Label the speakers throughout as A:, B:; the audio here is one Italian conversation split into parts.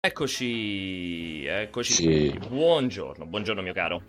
A: Eccoci, eccoci. Sì. Buongiorno, buongiorno mio caro.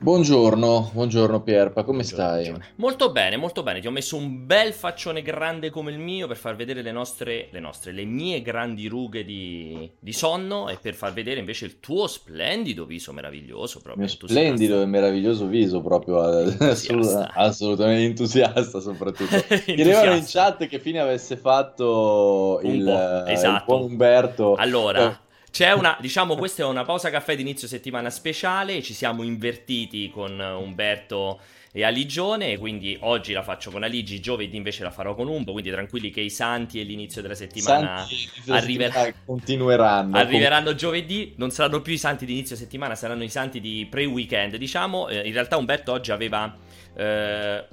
B: Buongiorno, buongiorno Pierpa, come buongiorno, stai?
A: Buongiorno. Molto bene, molto bene. Ti ho messo un bel faccione grande come il mio per far vedere le nostre, le, nostre, le mie grandi rughe di, di, sonno e per far vedere invece il tuo splendido viso meraviglioso. Proprio
B: il mio splendido e meraviglioso viso, proprio entusiasta. assolutamente entusiasta soprattutto. Chiedevano in chat che fine avesse fatto il, esatto. il buon Umberto.
A: Allora... Eh c'è una, diciamo, questa è una pausa caffè di inizio settimana speciale. Ci siamo invertiti con Umberto e Aligione. Quindi oggi la faccio con Aligi, giovedì invece la farò con Umbo. Quindi tranquilli che i santi e l'inizio della settimana arriver-
B: continueranno.
A: Arriveranno giovedì. Non saranno più i santi di inizio settimana, saranno i santi di pre-weekend. Diciamo, eh, in realtà Umberto oggi aveva. Eh,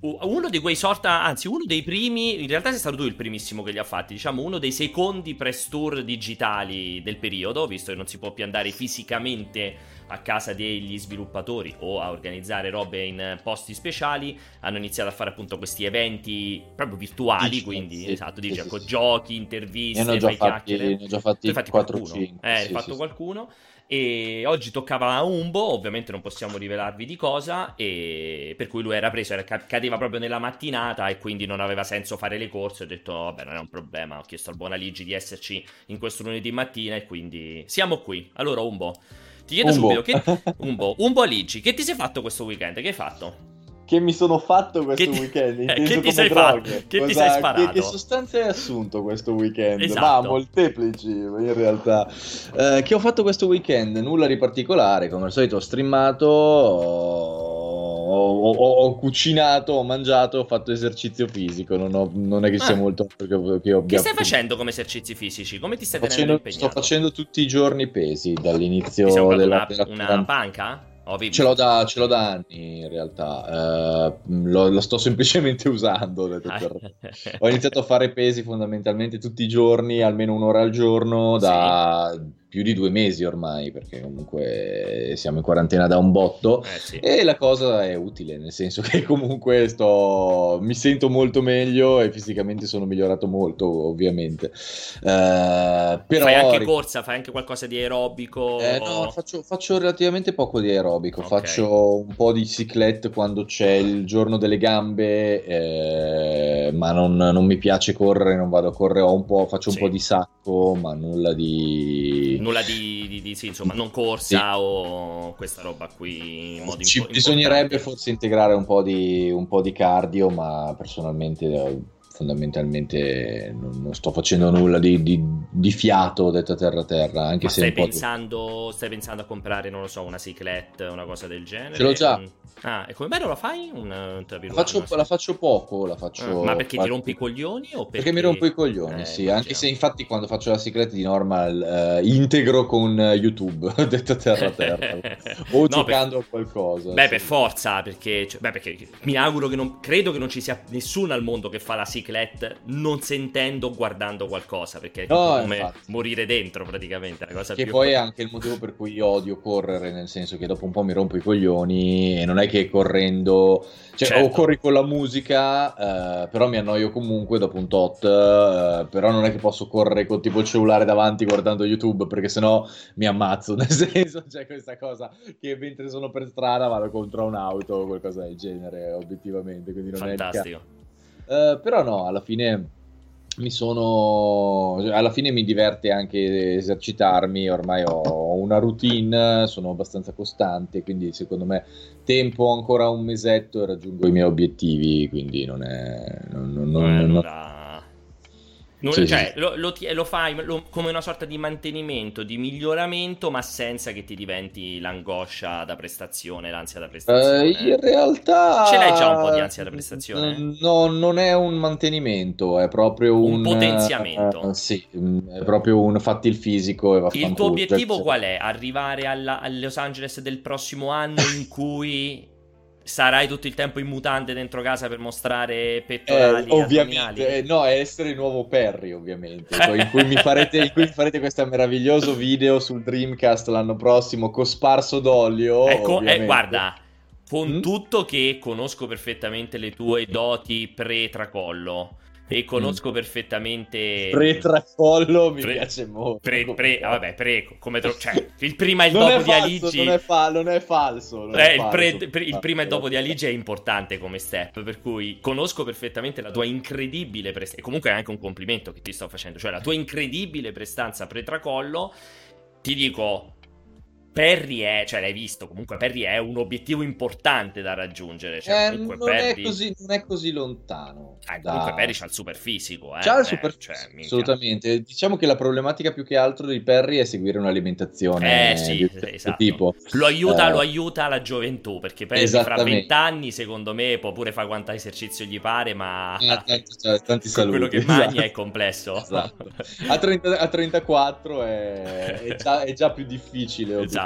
A: uno di quei sorta, anzi uno dei primi, in realtà sei stato tu il primissimo che li ha fatti, diciamo uno dei secondi press tour digitali del periodo, visto che non si può più andare fisicamente a casa degli sviluppatori o a organizzare robe in posti speciali, hanno iniziato a fare appunto questi eventi proprio virtuali, Dici, quindi sì, esatto, sì, ecco, sì. giochi, interviste,
B: ne già fatti, ne ho già fatti, fatti 4-5.
A: Eh, hai fatto qualcuno. E oggi toccava a Umbo, ovviamente non possiamo rivelarvi di cosa, e per cui lui era preso, era, cadeva proprio nella mattinata e quindi non aveva senso fare le corse. Ho detto, vabbè, non è un problema, ho chiesto al buon Aligi di esserci in questo lunedì mattina e quindi siamo qui. Allora, Umbo, ti chiedo Umbo. subito, che... Umbo, Umbo Aligi, che ti sei fatto questo weekend? Che hai fatto?
B: Che mi sono fatto questo che weekend.
A: Eh, che ti sei fatto? Che Cosa, ti sei sparato?
B: Che, che, sostanze hai assunto questo weekend? Esatto. Ma molteplici in realtà. Eh, che ho fatto questo weekend? Nulla di particolare, come al solito ho streamato, ho, ho, ho, cucinato, ho mangiato, ho fatto esercizio fisico. Non, ho, non è che sia ah. molto.
A: Perché, che, che stai facendo come esercizi fisici? Come ti stai facendo,
B: Sto facendo tutti i giorni pesi dall'inizio
A: della, una, della una panca?
B: Ce l'ho, da, ce l'ho, da, anni in realtà, uh, lo, lo, sto semplicemente usando. Ho iniziato a fare pesi fondamentalmente tutti i giorni, almeno un'ora al giorno, da sì più di due mesi ormai, perché comunque siamo in quarantena da un botto eh, sì. e la cosa è utile, nel senso che comunque sto, mi sento molto meglio e fisicamente sono migliorato molto, ovviamente. Uh, però...
A: Fai anche corsa, fai anche qualcosa di aerobico?
B: Eh, no, faccio, faccio, relativamente poco di aerobico, okay. faccio un po' di ciclette quando c'è il giorno delle gambe, eh, ma non, non, mi piace correre, non vado a correre, ho un po', faccio un sì. po' di sacco, ma nulla di
A: nulla di, di, di sì, insomma, non corsa sì. o questa roba qui in modo
B: Ci
A: impo-
B: bisognerebbe forse integrare un po, di, un po' di cardio, ma personalmente fondamentalmente non, non, sto facendo nulla di, di, di fiato detto a terra terra anche
A: Ma
B: se
A: stai pensando, stai pensando a comprare non lo so una cyclette una cosa del genere?
B: Ce l'ho già.
A: Ah e come mai non la fai? Un, un
B: la, faccio, la faccio poco la faccio
A: ah, ma perché ti rompi i coglioni o perché...
B: perché mi rompo i coglioni eh, sì immagino. anche se infatti quando faccio la cyclette di normal uh, integro con YouTube detto a terra terra o no, giocando per... a qualcosa
A: beh sì. per forza perché, cioè, beh, perché mi auguro che non credo che non ci sia nessuno al mondo che fa la cyclette cyclette non sentendo guardando qualcosa perché è no, come infatti. morire dentro praticamente la cosa
B: che
A: più
B: poi è anche il motivo per cui odio correre nel senso che dopo un po' mi rompo i coglioni e non è che correndo cioè certo. o corri con la musica eh, però mi annoio comunque dopo un tot eh, però non è che posso correre con tipo il cellulare davanti guardando YouTube perché sennò mi ammazzo nel senso c'è questa cosa che mentre sono per strada vado contro un'auto o qualcosa del genere obiettivamente quindi non
A: Fantastico.
B: è Uh, però no, alla fine mi sono alla fine mi diverte anche esercitarmi ormai ho una routine sono abbastanza costante quindi secondo me tempo ancora un mesetto e raggiungo i miei obiettivi quindi non è non, non, non,
A: allora non, sì, cioè, sì. Lo, lo, lo, fai lo, come una sorta di mantenimento, di miglioramento, ma senza che ti diventi l'angoscia da prestazione, l'ansia da prestazione.
B: Uh, in realtà.
A: Ce l'hai già un po' di ansia da prestazione?
B: No, non è un mantenimento, è proprio un.
A: Un potenziamento.
B: Uh, sì, è proprio un fatti il fisico. E va
A: il tuo obiettivo cioè, qual è? Arrivare alla, a Los Angeles del prossimo anno in cui sarai tutto il tempo in mutande dentro casa per mostrare pettorali
B: eh, ovviamente eh, no è essere il nuovo Perry ovviamente in, cui mi farete, in cui mi farete questo meraviglioso video sul Dreamcast l'anno prossimo cosparso d'olio
A: ecco eh, guarda con mm? tutto che conosco perfettamente le tue doti pre-tracollo e conosco mm. perfettamente
B: pre-tracollo mi pre, piace molto
A: pre, pre, ah, vabbè pre come tro... cioè il prima e il dopo di Aligi
B: non è, fa... non è falso non
A: eh,
B: è falso.
A: Il, pre, il, prima e dopo di Aligi è importante come step per cui conosco perfettamente la tua incredibile prestanza e comunque è anche un complimento che ti sto facendo cioè la tua incredibile prestanza pre-tracollo ti dico Perry è, cioè l'hai visto, comunque Perry è un obiettivo importante da raggiungere. Cioè,
B: eh, non,
A: Perry...
B: è così, non, è così, lontano.
A: Eh, da... Comunque Perry c'ha il super fisico. Eh?
B: C'ha il super cioè, assolutamente. Diciamo che la problematica più che altro di Perry è seguire un'alimentazione
A: eh, sì, di esatto. tipo. Lo aiuta, eh... lo aiuta la gioventù, perché Perry fra vent'anni secondo me può pure fare quanto esercizio gli pare, ma
B: eh, tanti, tanti saluti.
A: quello che esatto. mangia è complesso.
B: Esatto. A, 30, a 34 è, è, già, è già più difficile.
A: Esatto.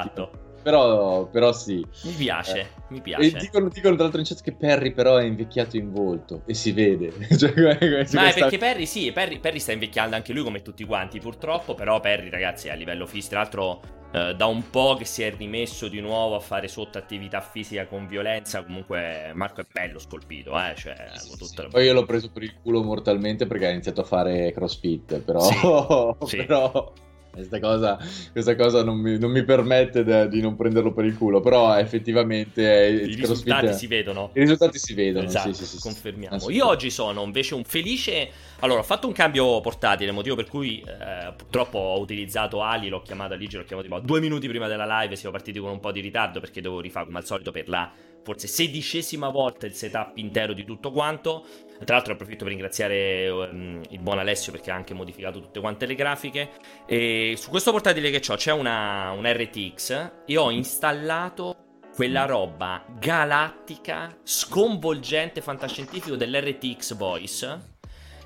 B: Però, però sì.
A: Mi piace, eh. mi piace.
B: E dicono, dicono tra l'altro in chat che Perry però è invecchiato in volto e si vede.
A: cioè, Ma questa... è perché Perry sì, Perry, Perry, sta invecchiando anche lui come tutti quanti purtroppo, però Perry ragazzi a livello fisico, tra l'altro eh, da un po' che si è rimesso di nuovo a fare sotto attività fisica con violenza, comunque Marco è bello scolpito, eh? cioè,
B: sì, sì, sì. Poi io l'ho preso per il culo mortalmente perché ha iniziato a fare crossfit, però... però... Questa cosa, questa cosa non, mi, non, mi, permette de, di non prenderlo per il culo, però effettivamente
A: i risultati è... si vedono.
B: I risultati si vedono,
A: esatto, sì, sì, sì, confermiamo. Io oggi sono invece un felice... Allora, ho fatto un cambio portatile, motivo per cui eh, purtroppo ho utilizzato Ali, l'ho chiamata Ligi, l'ho chiamato tipo due minuti prima della live, siamo partiti con un po' di ritardo perché dovevo rifare come al solito per la forse sedicesima volta il setup intero di tutto quanto. Tra l'altro approfitto per ringraziare um, il buon Alessio perché ha anche modificato tutte quante le grafiche. E su questo portatile che ho c'è una, un RTX e ho installato quella roba galattica, sconvolgente, fantascientifico dell'RTX Voice,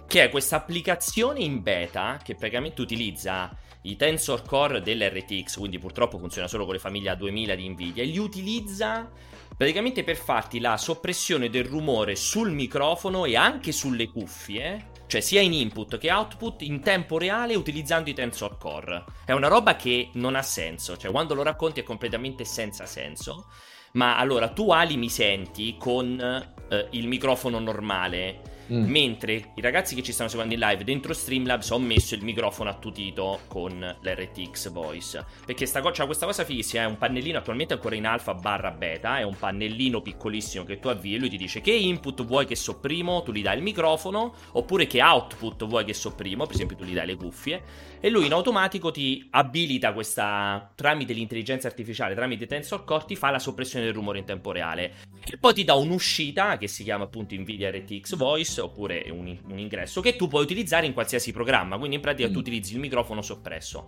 A: che è questa applicazione in beta che praticamente utilizza i Tensor Core dell'RTX, quindi purtroppo funziona solo con le famiglie A2000 di Nvidia, e li utilizza praticamente per farti la soppressione del rumore sul microfono e anche sulle cuffie, cioè sia in input che output in tempo reale utilizzando i Tensor Core. È una roba che non ha senso, cioè quando lo racconti è completamente senza senso. Ma allora tu Ali mi senti con eh, il microfono normale Mm. Mentre i ragazzi che ci stanno seguendo in live dentro Streamlabs ho messo il microfono attutito con l'RTX Voice. Perché sta co- cioè questa cosa fighissima è un pannellino attualmente ancora in alfa barra beta. È un pannellino piccolissimo che tu avvii e lui ti dice che input vuoi che sopprimo, tu gli dai il microfono. Oppure che output vuoi che sopprimo, per esempio tu gli dai le cuffie. E lui in automatico ti abilita questa tramite l'intelligenza artificiale, tramite Tensor Core, ti fa la soppressione del rumore in tempo reale. E poi ti dà un'uscita che si chiama appunto Nvidia RTX Voice oppure un, un, ingresso che tu puoi utilizzare in qualsiasi programma. Quindi in pratica mm. tu utilizzi il microfono soppresso.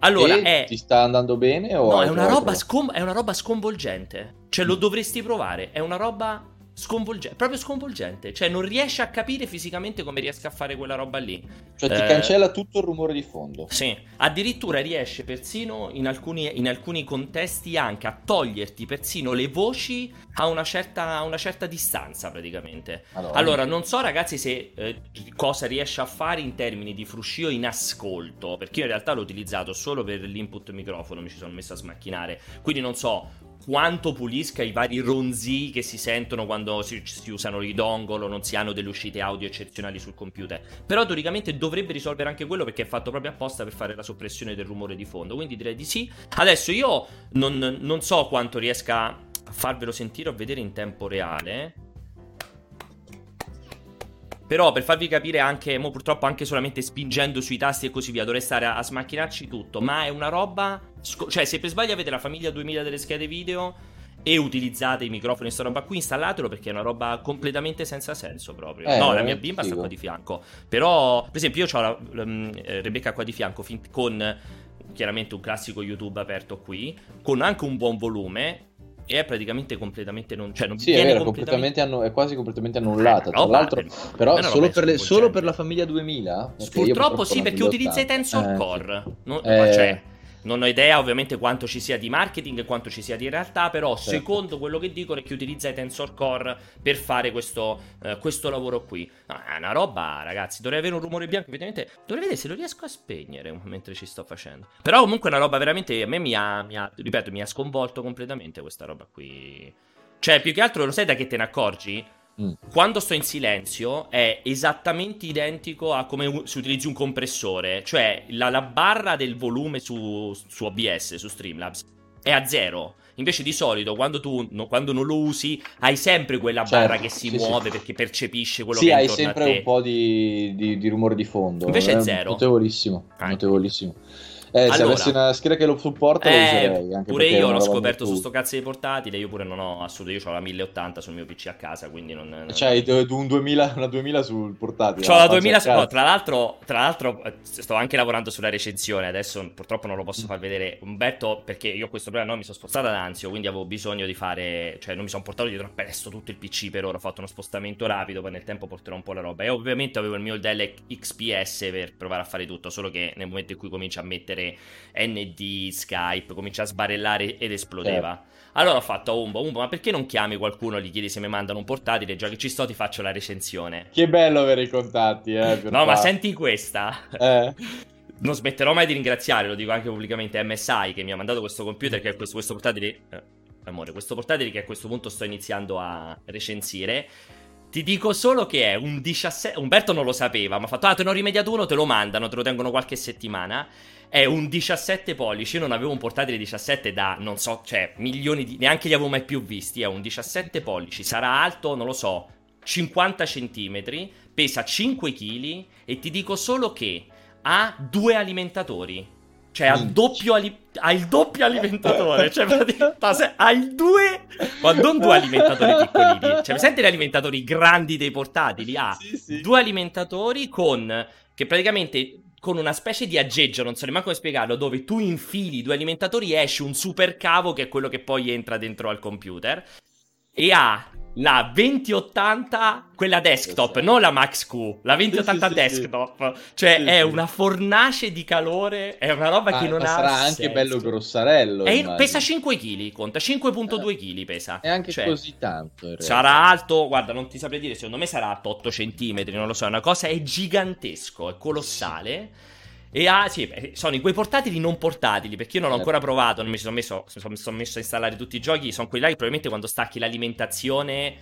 B: Allora, è... ti sta andando bene? O
A: no, è una, scom- è una, roba sconvolgente. Cioè, lo mm. dovresti provare. È una roba sconvolgente, proprio sconvolgente. Cioè, non riesce a capire fisicamente come riesca a fare quella roba lì.
B: Cioè, ti eh, cancella tutto il rumore di fondo.
A: Sì, addirittura riesce persino in alcuni, in alcuni contesti anche a toglierti persino le voci a una certa, a una certa distanza, praticamente. Allora, allora non so, ragazzi, se eh, cosa riesce a fare in termini di fruscio in ascolto. Perché io in realtà l'ho utilizzato solo per l'input microfono, mi ci sono messo a smacchinare. Quindi non so quanto pulisca i vari ronzi che si sentono quando si, si, usano i dongle o non si hanno delle uscite audio eccezionali sul computer. Però teoricamente dovrebbe risolvere anche quello perché è fatto proprio apposta per fare la soppressione del rumore di fondo. Quindi direi di sì. Adesso io non, non so quanto riesca a farvelo sentire o vedere in tempo reale. Però per farvi capire anche, mo purtroppo anche solamente spingendo sui tasti e così via, dovrei stare a, a smacchinarci tutto. Ma è una roba. Sco- cioè, se per sbaglio avete la famiglia 2000 delle schede video e utilizzate i microfoni e sta roba qui, installatelo perché è una roba completamente senza senso proprio. Eh, no, la mia bimba figo. sta qua di fianco. Però, per esempio, io ho la, la, um, Rebecca qua di fianco fin- con chiaramente un classico YouTube aperto qui, con anche un buon volume e è praticamente completamente non cioè non
B: sì, viene è, vero, completamente... Annu- è quasi completamente annullata tra l'altro per... però solo per, le, solo per, la famiglia 2000
A: purtroppo sì perché utilizza i Tensor eh, Core no, eh... cioè non ho idea ovviamente quanto ci sia di marketing e quanto ci sia di realtà, però certo. secondo quello che dicono è che utilizza i Tensor Core per fare questo, uh, questo lavoro qui. No, è una roba, ragazzi, dovrei avere un rumore bianco, evidentemente dovrei vedere se lo riesco a spegnere mentre ci sto facendo. Però comunque è una roba veramente, a me mi ha, mi ha ripeto, mi ha sconvolto completamente questa roba qui. Cioè, più che altro lo sai da che te ne accorgi? Mm. Quando sto in silenzio è esattamente identico a come si utilizzi un compressore, cioè la, la barra del volume su, su, OBS, su Streamlabs, è a zero. Invece di solito quando tu no, quando non lo usi hai sempre quella certo, barra che si sì, muove sì. perché percepisce quello
B: sì,
A: che è
B: intorno a te. Sì, hai sempre un po' di, di, di, rumore di fondo.
A: Invece è, è zero.
B: Notevolissimo, ah. notevolissimo. Eh, allora, se avessi una scheda che lo supporta lo eh, userei. Anche
A: pure io l'ho scoperto su sto cazzo di portatile. Io pure non ho assolutamente. Io ho la 1080 sul mio PC a casa. Quindi non. non...
B: Cioè, un 2000, una 2000 sul portatile.
A: C'ho la 2000 su. No, tra l'altro, tra l'altro, eh, sto anche lavorando sulla recensione. Adesso purtroppo non lo posso far vedere. Umberto, perché io ho questo problema. No, mi sono spostato ad Anzio. Quindi avevo bisogno di fare. Cioè, non mi sono portato dietro appresso tutto il PC per ora. Ho fatto uno spostamento rapido. Poi nel tempo porterò un po' la roba. E ovviamente avevo il mio Dell XPS per provare a fare tutto. Solo che nel momento in cui comincia a mettere N di Skype, comincia a sbarellare ed esplodeva. Eh. Allora ho fatto a Umbo, Umbo, ma perché non chiami qualcuno, gli chiedi se mi mandano un portatile, già che ci sto ti faccio la recensione.
B: Che bello avere i contatti, eh.
A: no, far... ma senti questa. Eh. non smetterò mai di ringraziare, lo dico anche pubblicamente MSI che mi ha mandato questo computer, che è questo, questo portatile... Eh, amore, questo portatile che a questo punto sto iniziando a recensire. Ti dico solo che è un 17. Umberto non lo sapeva, ma ha fatto: Ah, te ne ho rimediato uno, te lo mandano, te lo tengono qualche settimana. È un 17 pollici. Io non avevo un portatile 17 da non so, cioè milioni di. neanche li avevo mai più visti. È un 17 pollici. Sarà alto, non lo so, 50 centimetri. Pesa 5 kg. E ti dico solo che ha due alimentatori. Cioè ha, doppio ali- ha il doppio alimentatore. cioè praticamente ha il due. Ma non due alimentatori piccolini. Cioè, presente gli alimentatori grandi dei portatili? Ha sì, sì. due alimentatori con. Che praticamente con una specie di aggeggio, non so neanche come spiegarlo, dove tu infili due alimentatori e esce un super cavo che è quello che poi entra dentro al computer. E ha la 2080, quella desktop, non la Max Q, la 2080 sì, sì, desktop. Sì, cioè è una fornace di calore, è una roba ah, che non ha
B: sarà anche
A: senso.
B: bello grossarello.
A: È, pesa 5 kg, conta 5.2 eh, kg pesa.
B: È anche cioè, così tanto.
A: Sarà alto, guarda, non ti saprei dire, secondo me sarà 8 cm, non lo so, è una cosa è gigantesco, è colossale. E ha, sì, sono i quei portatili non portatili, perché io non l'ho certo. ancora provato, non mi sono messo, mi sono messo a installare tutti i giochi, sono quelli là che probabilmente quando stacchi l'alimentazione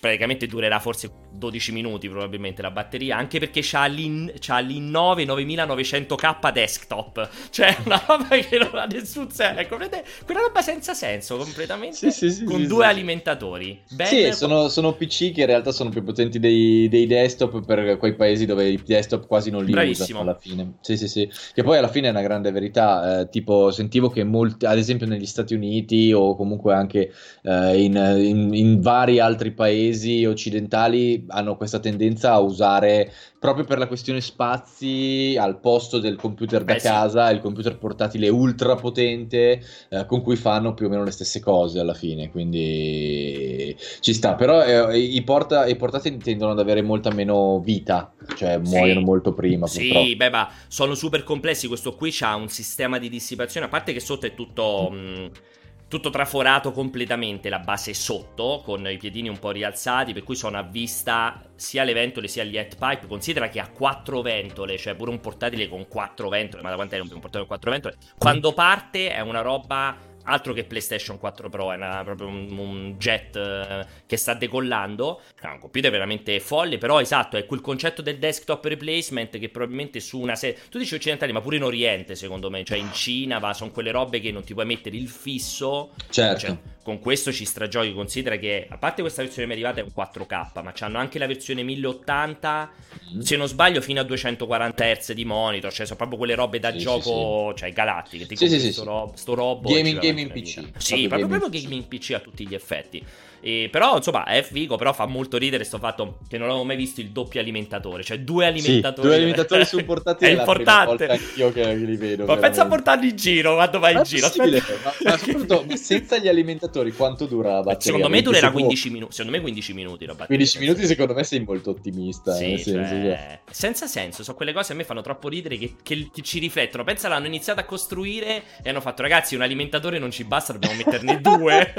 A: praticamente durerà forse 12 minuti probabilmente la batteria, anche perché c'ha, l'in, c'ha l'in9 9900K desktop, cioè una roba che non ha nessun senso, ecco, quella roba senza senso completamente, sì, sì, sì, con due alimentatori.
B: Ben... Sì, sono, sono, PC che in realtà sono più potenti dei, dei, desktop per quei paesi dove i desktop quasi non li Bravissimo. usano alla fine. Sì, sì, sì, che poi alla fine è una grande verità, eh, tipo sentivo che molti, ad esempio negli Stati Uniti o comunque anche eh, in, in, in vari altri paesi, paesi occidentali hanno questa tendenza a usare proprio per la questione spazi al posto del computer da Beh, casa sì. il computer portatile ultra potente eh, con cui fanno più o meno le stesse cose alla fine quindi ci sta però eh, i, porta- i, portatili tendono ad avere molta meno vita cioè muoiono molto prima
A: sì purtroppo. beh ma sono super complessi questo qui ha un sistema di dissipazione a parte che sotto è tutto mm. mh, tutto traforato completamente, la base sotto, con i piedini un po' rialzati, per cui sono a vista sia le ventole sia gli head pipe. Considera che ha quattro ventole, cioè pure un portatile con quattro ventole, ma da quant'è un portatile con quattro ventole? Quando parte è una roba altro che PlayStation 4 Pro, è una, proprio un, un jet uh, che sta decollando. È un computer veramente folle, però esatto, è quel concetto del desktop replacement che probabilmente su una serie... Tu dici occidentali, ma pure in Oriente, secondo me, cioè in Cina, va, sono quelle robe che non ti puoi mettere il fisso.
B: Certo. Cioè,
A: con questo ci stragiochi, considera che a parte questa versione mi è arrivata è un 4K, ma hanno anche la versione 1080, mm. se non sbaglio fino a 240 Hz di monitor, cioè sono proprio quelle robe da sì, gioco, sì, sì. cioè galattiche, tipo sì, sì, sto, ro- sto robot.
B: Gaming, gaming PC.
A: Sì, proprio, proprio gaming PC a tutti gli effetti. E, però, insomma, è figo, però fa molto ridere sto fatto che non avevo mai visto il doppio alimentatore, cioè due alimentatori.
B: Sì, due alimentatori su un portatile
A: è importante.
B: Anch'io che li vedo.
A: Ma pensa a portarli in giro quando vai in giro.
B: Ma, ma, soprattutto, ma senza gli alimentatori quanto dura la batteria?
A: Secondo me durerà 15 minuti. Secondo me 15 minuti la batteria.
B: 15 minuti secondo me sei molto ottimista.
A: Sì, eh, cioè... Cioè. Senza senso, sono quelle cose a me fanno troppo ridere che, che, che ci riflettono. Pensa l'hanno iniziato a costruire e hanno fatto ragazzi un alimentatore non ci basta, dobbiamo metterne due.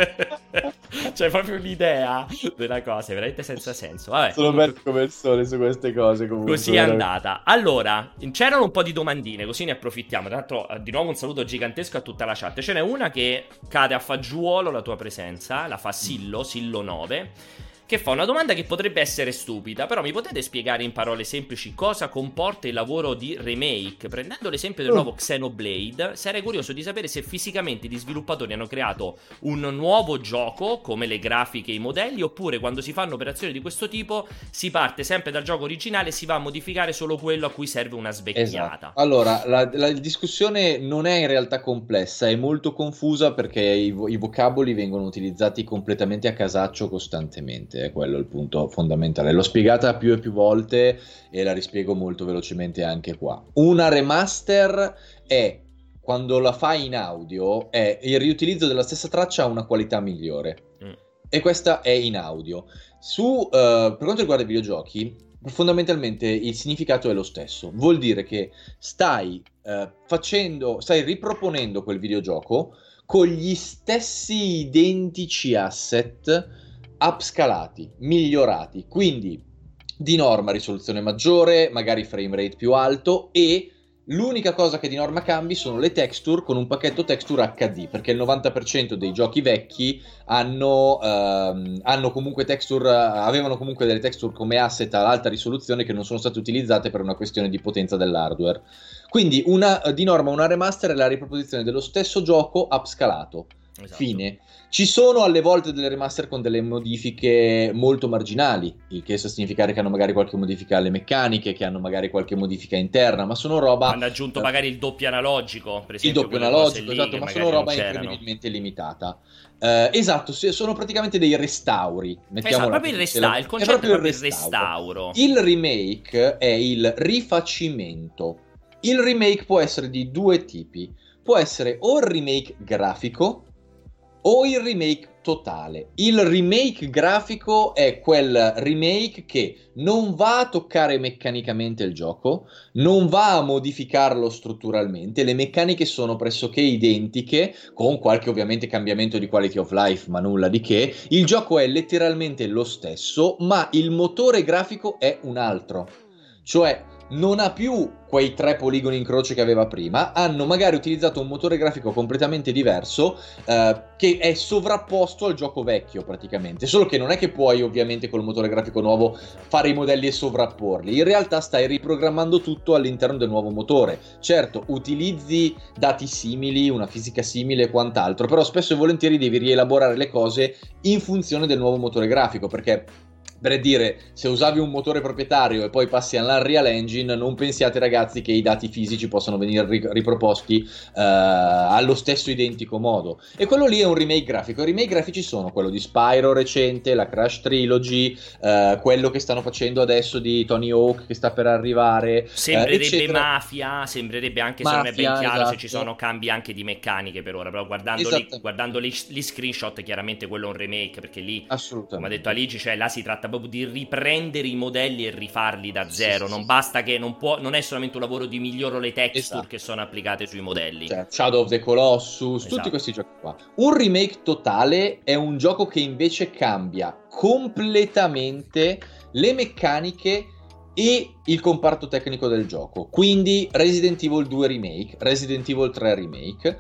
A: cioè proprio l'idea della cosa, è veramente senza senso. Vabbè,
B: Sono comunque... come il sole su queste cose comunque.
A: Così è andata. Allora, c'erano un po' di domandine, così ne approfittiamo. Tra l'altro, eh, di nuovo un saluto gigantesco a tutta la chat. Ce n'è una che cade a fagiolo la tua presenza, la fa Sillo, Sillo 9 che fa una domanda che potrebbe essere stupida, però mi potete spiegare in parole semplici cosa comporta il lavoro di remake? Prendendo l'esempio del oh. nuovo Xenoblade, sarei curioso di sapere se fisicamente gli sviluppatori hanno creato un nuovo gioco, come le grafiche e i modelli, oppure quando si fanno operazioni di questo tipo si parte sempre dal gioco originale e si va a modificare solo quello a cui serve una svecchiata. Esatto.
B: Allora, la, la, discussione non è in realtà complessa, è molto confusa perché i, i vocaboli vengono utilizzati completamente a casaccio costantemente è quello il punto fondamentale. L'ho spiegata più e più volte e la rispiego molto velocemente anche qua. Una remaster è quando la fai in audio è il riutilizzo della stessa traccia a una qualità migliore. Mm. E questa è in audio. Su, uh, per quanto riguarda i videogiochi, fondamentalmente il significato è lo stesso. Vuol dire che stai uh, facendo, stai riproponendo quel videogioco con gli stessi identici asset upscalati, migliorati, quindi di norma risoluzione maggiore, magari frame rate più alto e L'unica cosa che di norma cambi sono le texture con un pacchetto texture HD, perché il 90% dei giochi vecchi hanno, ehm, hanno comunque texture, avevano comunque delle texture come asset ad alta risoluzione che non sono state utilizzate per una questione di potenza dell'hardware. Quindi una, di norma una remaster è la riproposizione dello stesso gioco upscalato. Esatto. Fine. Ci sono alle volte delle remaster con delle modifiche molto marginali, il che sta a significare che hanno magari qualche modifica alle meccaniche, che hanno magari qualche modifica interna, ma sono roba...
A: Hanno aggiunto magari il doppio analogico, per esempio.
B: Il doppio analogico, esatto, ma sono roba incredibilmente limitata. Uh, esatto, sono praticamente dei restauri.
A: Esatto, proprio il, resta- il concetto è proprio, proprio il restauro.
B: Il remake è il rifacimento. Il remake può essere di due tipi. Può essere o il remake grafico, o il remake totale. Il remake grafico è quel remake che non va a toccare meccanicamente il gioco, non va a modificarlo strutturalmente, le meccaniche sono pressoché identiche, con qualche ovviamente cambiamento di quality of life, ma nulla di che. Il gioco è letteralmente lo stesso, ma il motore grafico è un altro. Cioè, non ha più quei tre poligoni in croce che aveva prima, hanno magari utilizzato un motore grafico completamente diverso eh, che è sovrapposto al gioco vecchio praticamente, solo che non è che puoi ovviamente con il motore grafico nuovo fare i modelli e sovrapporli, in realtà stai riprogrammando tutto all'interno del nuovo motore. Certo, utilizzi dati simili, una fisica simile e quant'altro, però spesso e volentieri devi rielaborare le cose in funzione del nuovo motore grafico, perché per dire, se usavi un motore proprietario e poi passi all'Unreal Engine, non pensiate ragazzi che i dati fisici possano venire riproposti uh, allo stesso identico modo. E quello lì è un remake grafico. I remake grafici sono quello di Spyro recente, la Crash Trilogy, uh, quello che stanno facendo adesso di Tony Hawk che sta per arrivare.
A: Sembrerebbe uh, mafia, sembrerebbe anche mafia, se non è ben chiaro esatto. se ci sono cambi anche di meccaniche per ora, però guardando, esatto. li, guardando gli, gli, screenshot chiaramente quello è un remake perché lì, come ha detto Aligi, cioè là si tratta proprio di riprendere i modelli e rifarli da zero. Sì, non sì, basta che non, può, non è solamente un lavoro di miglioro le texture esatto. che sono applicate sui modelli.
B: Cioè, Shadow of the Colossus, esatto. tutti questi giochi qua. Un remake totale è un gioco che invece cambia completamente le meccaniche e il comparto tecnico del gioco. Quindi Resident Evil 2 Remake, Resident Evil 3 Remake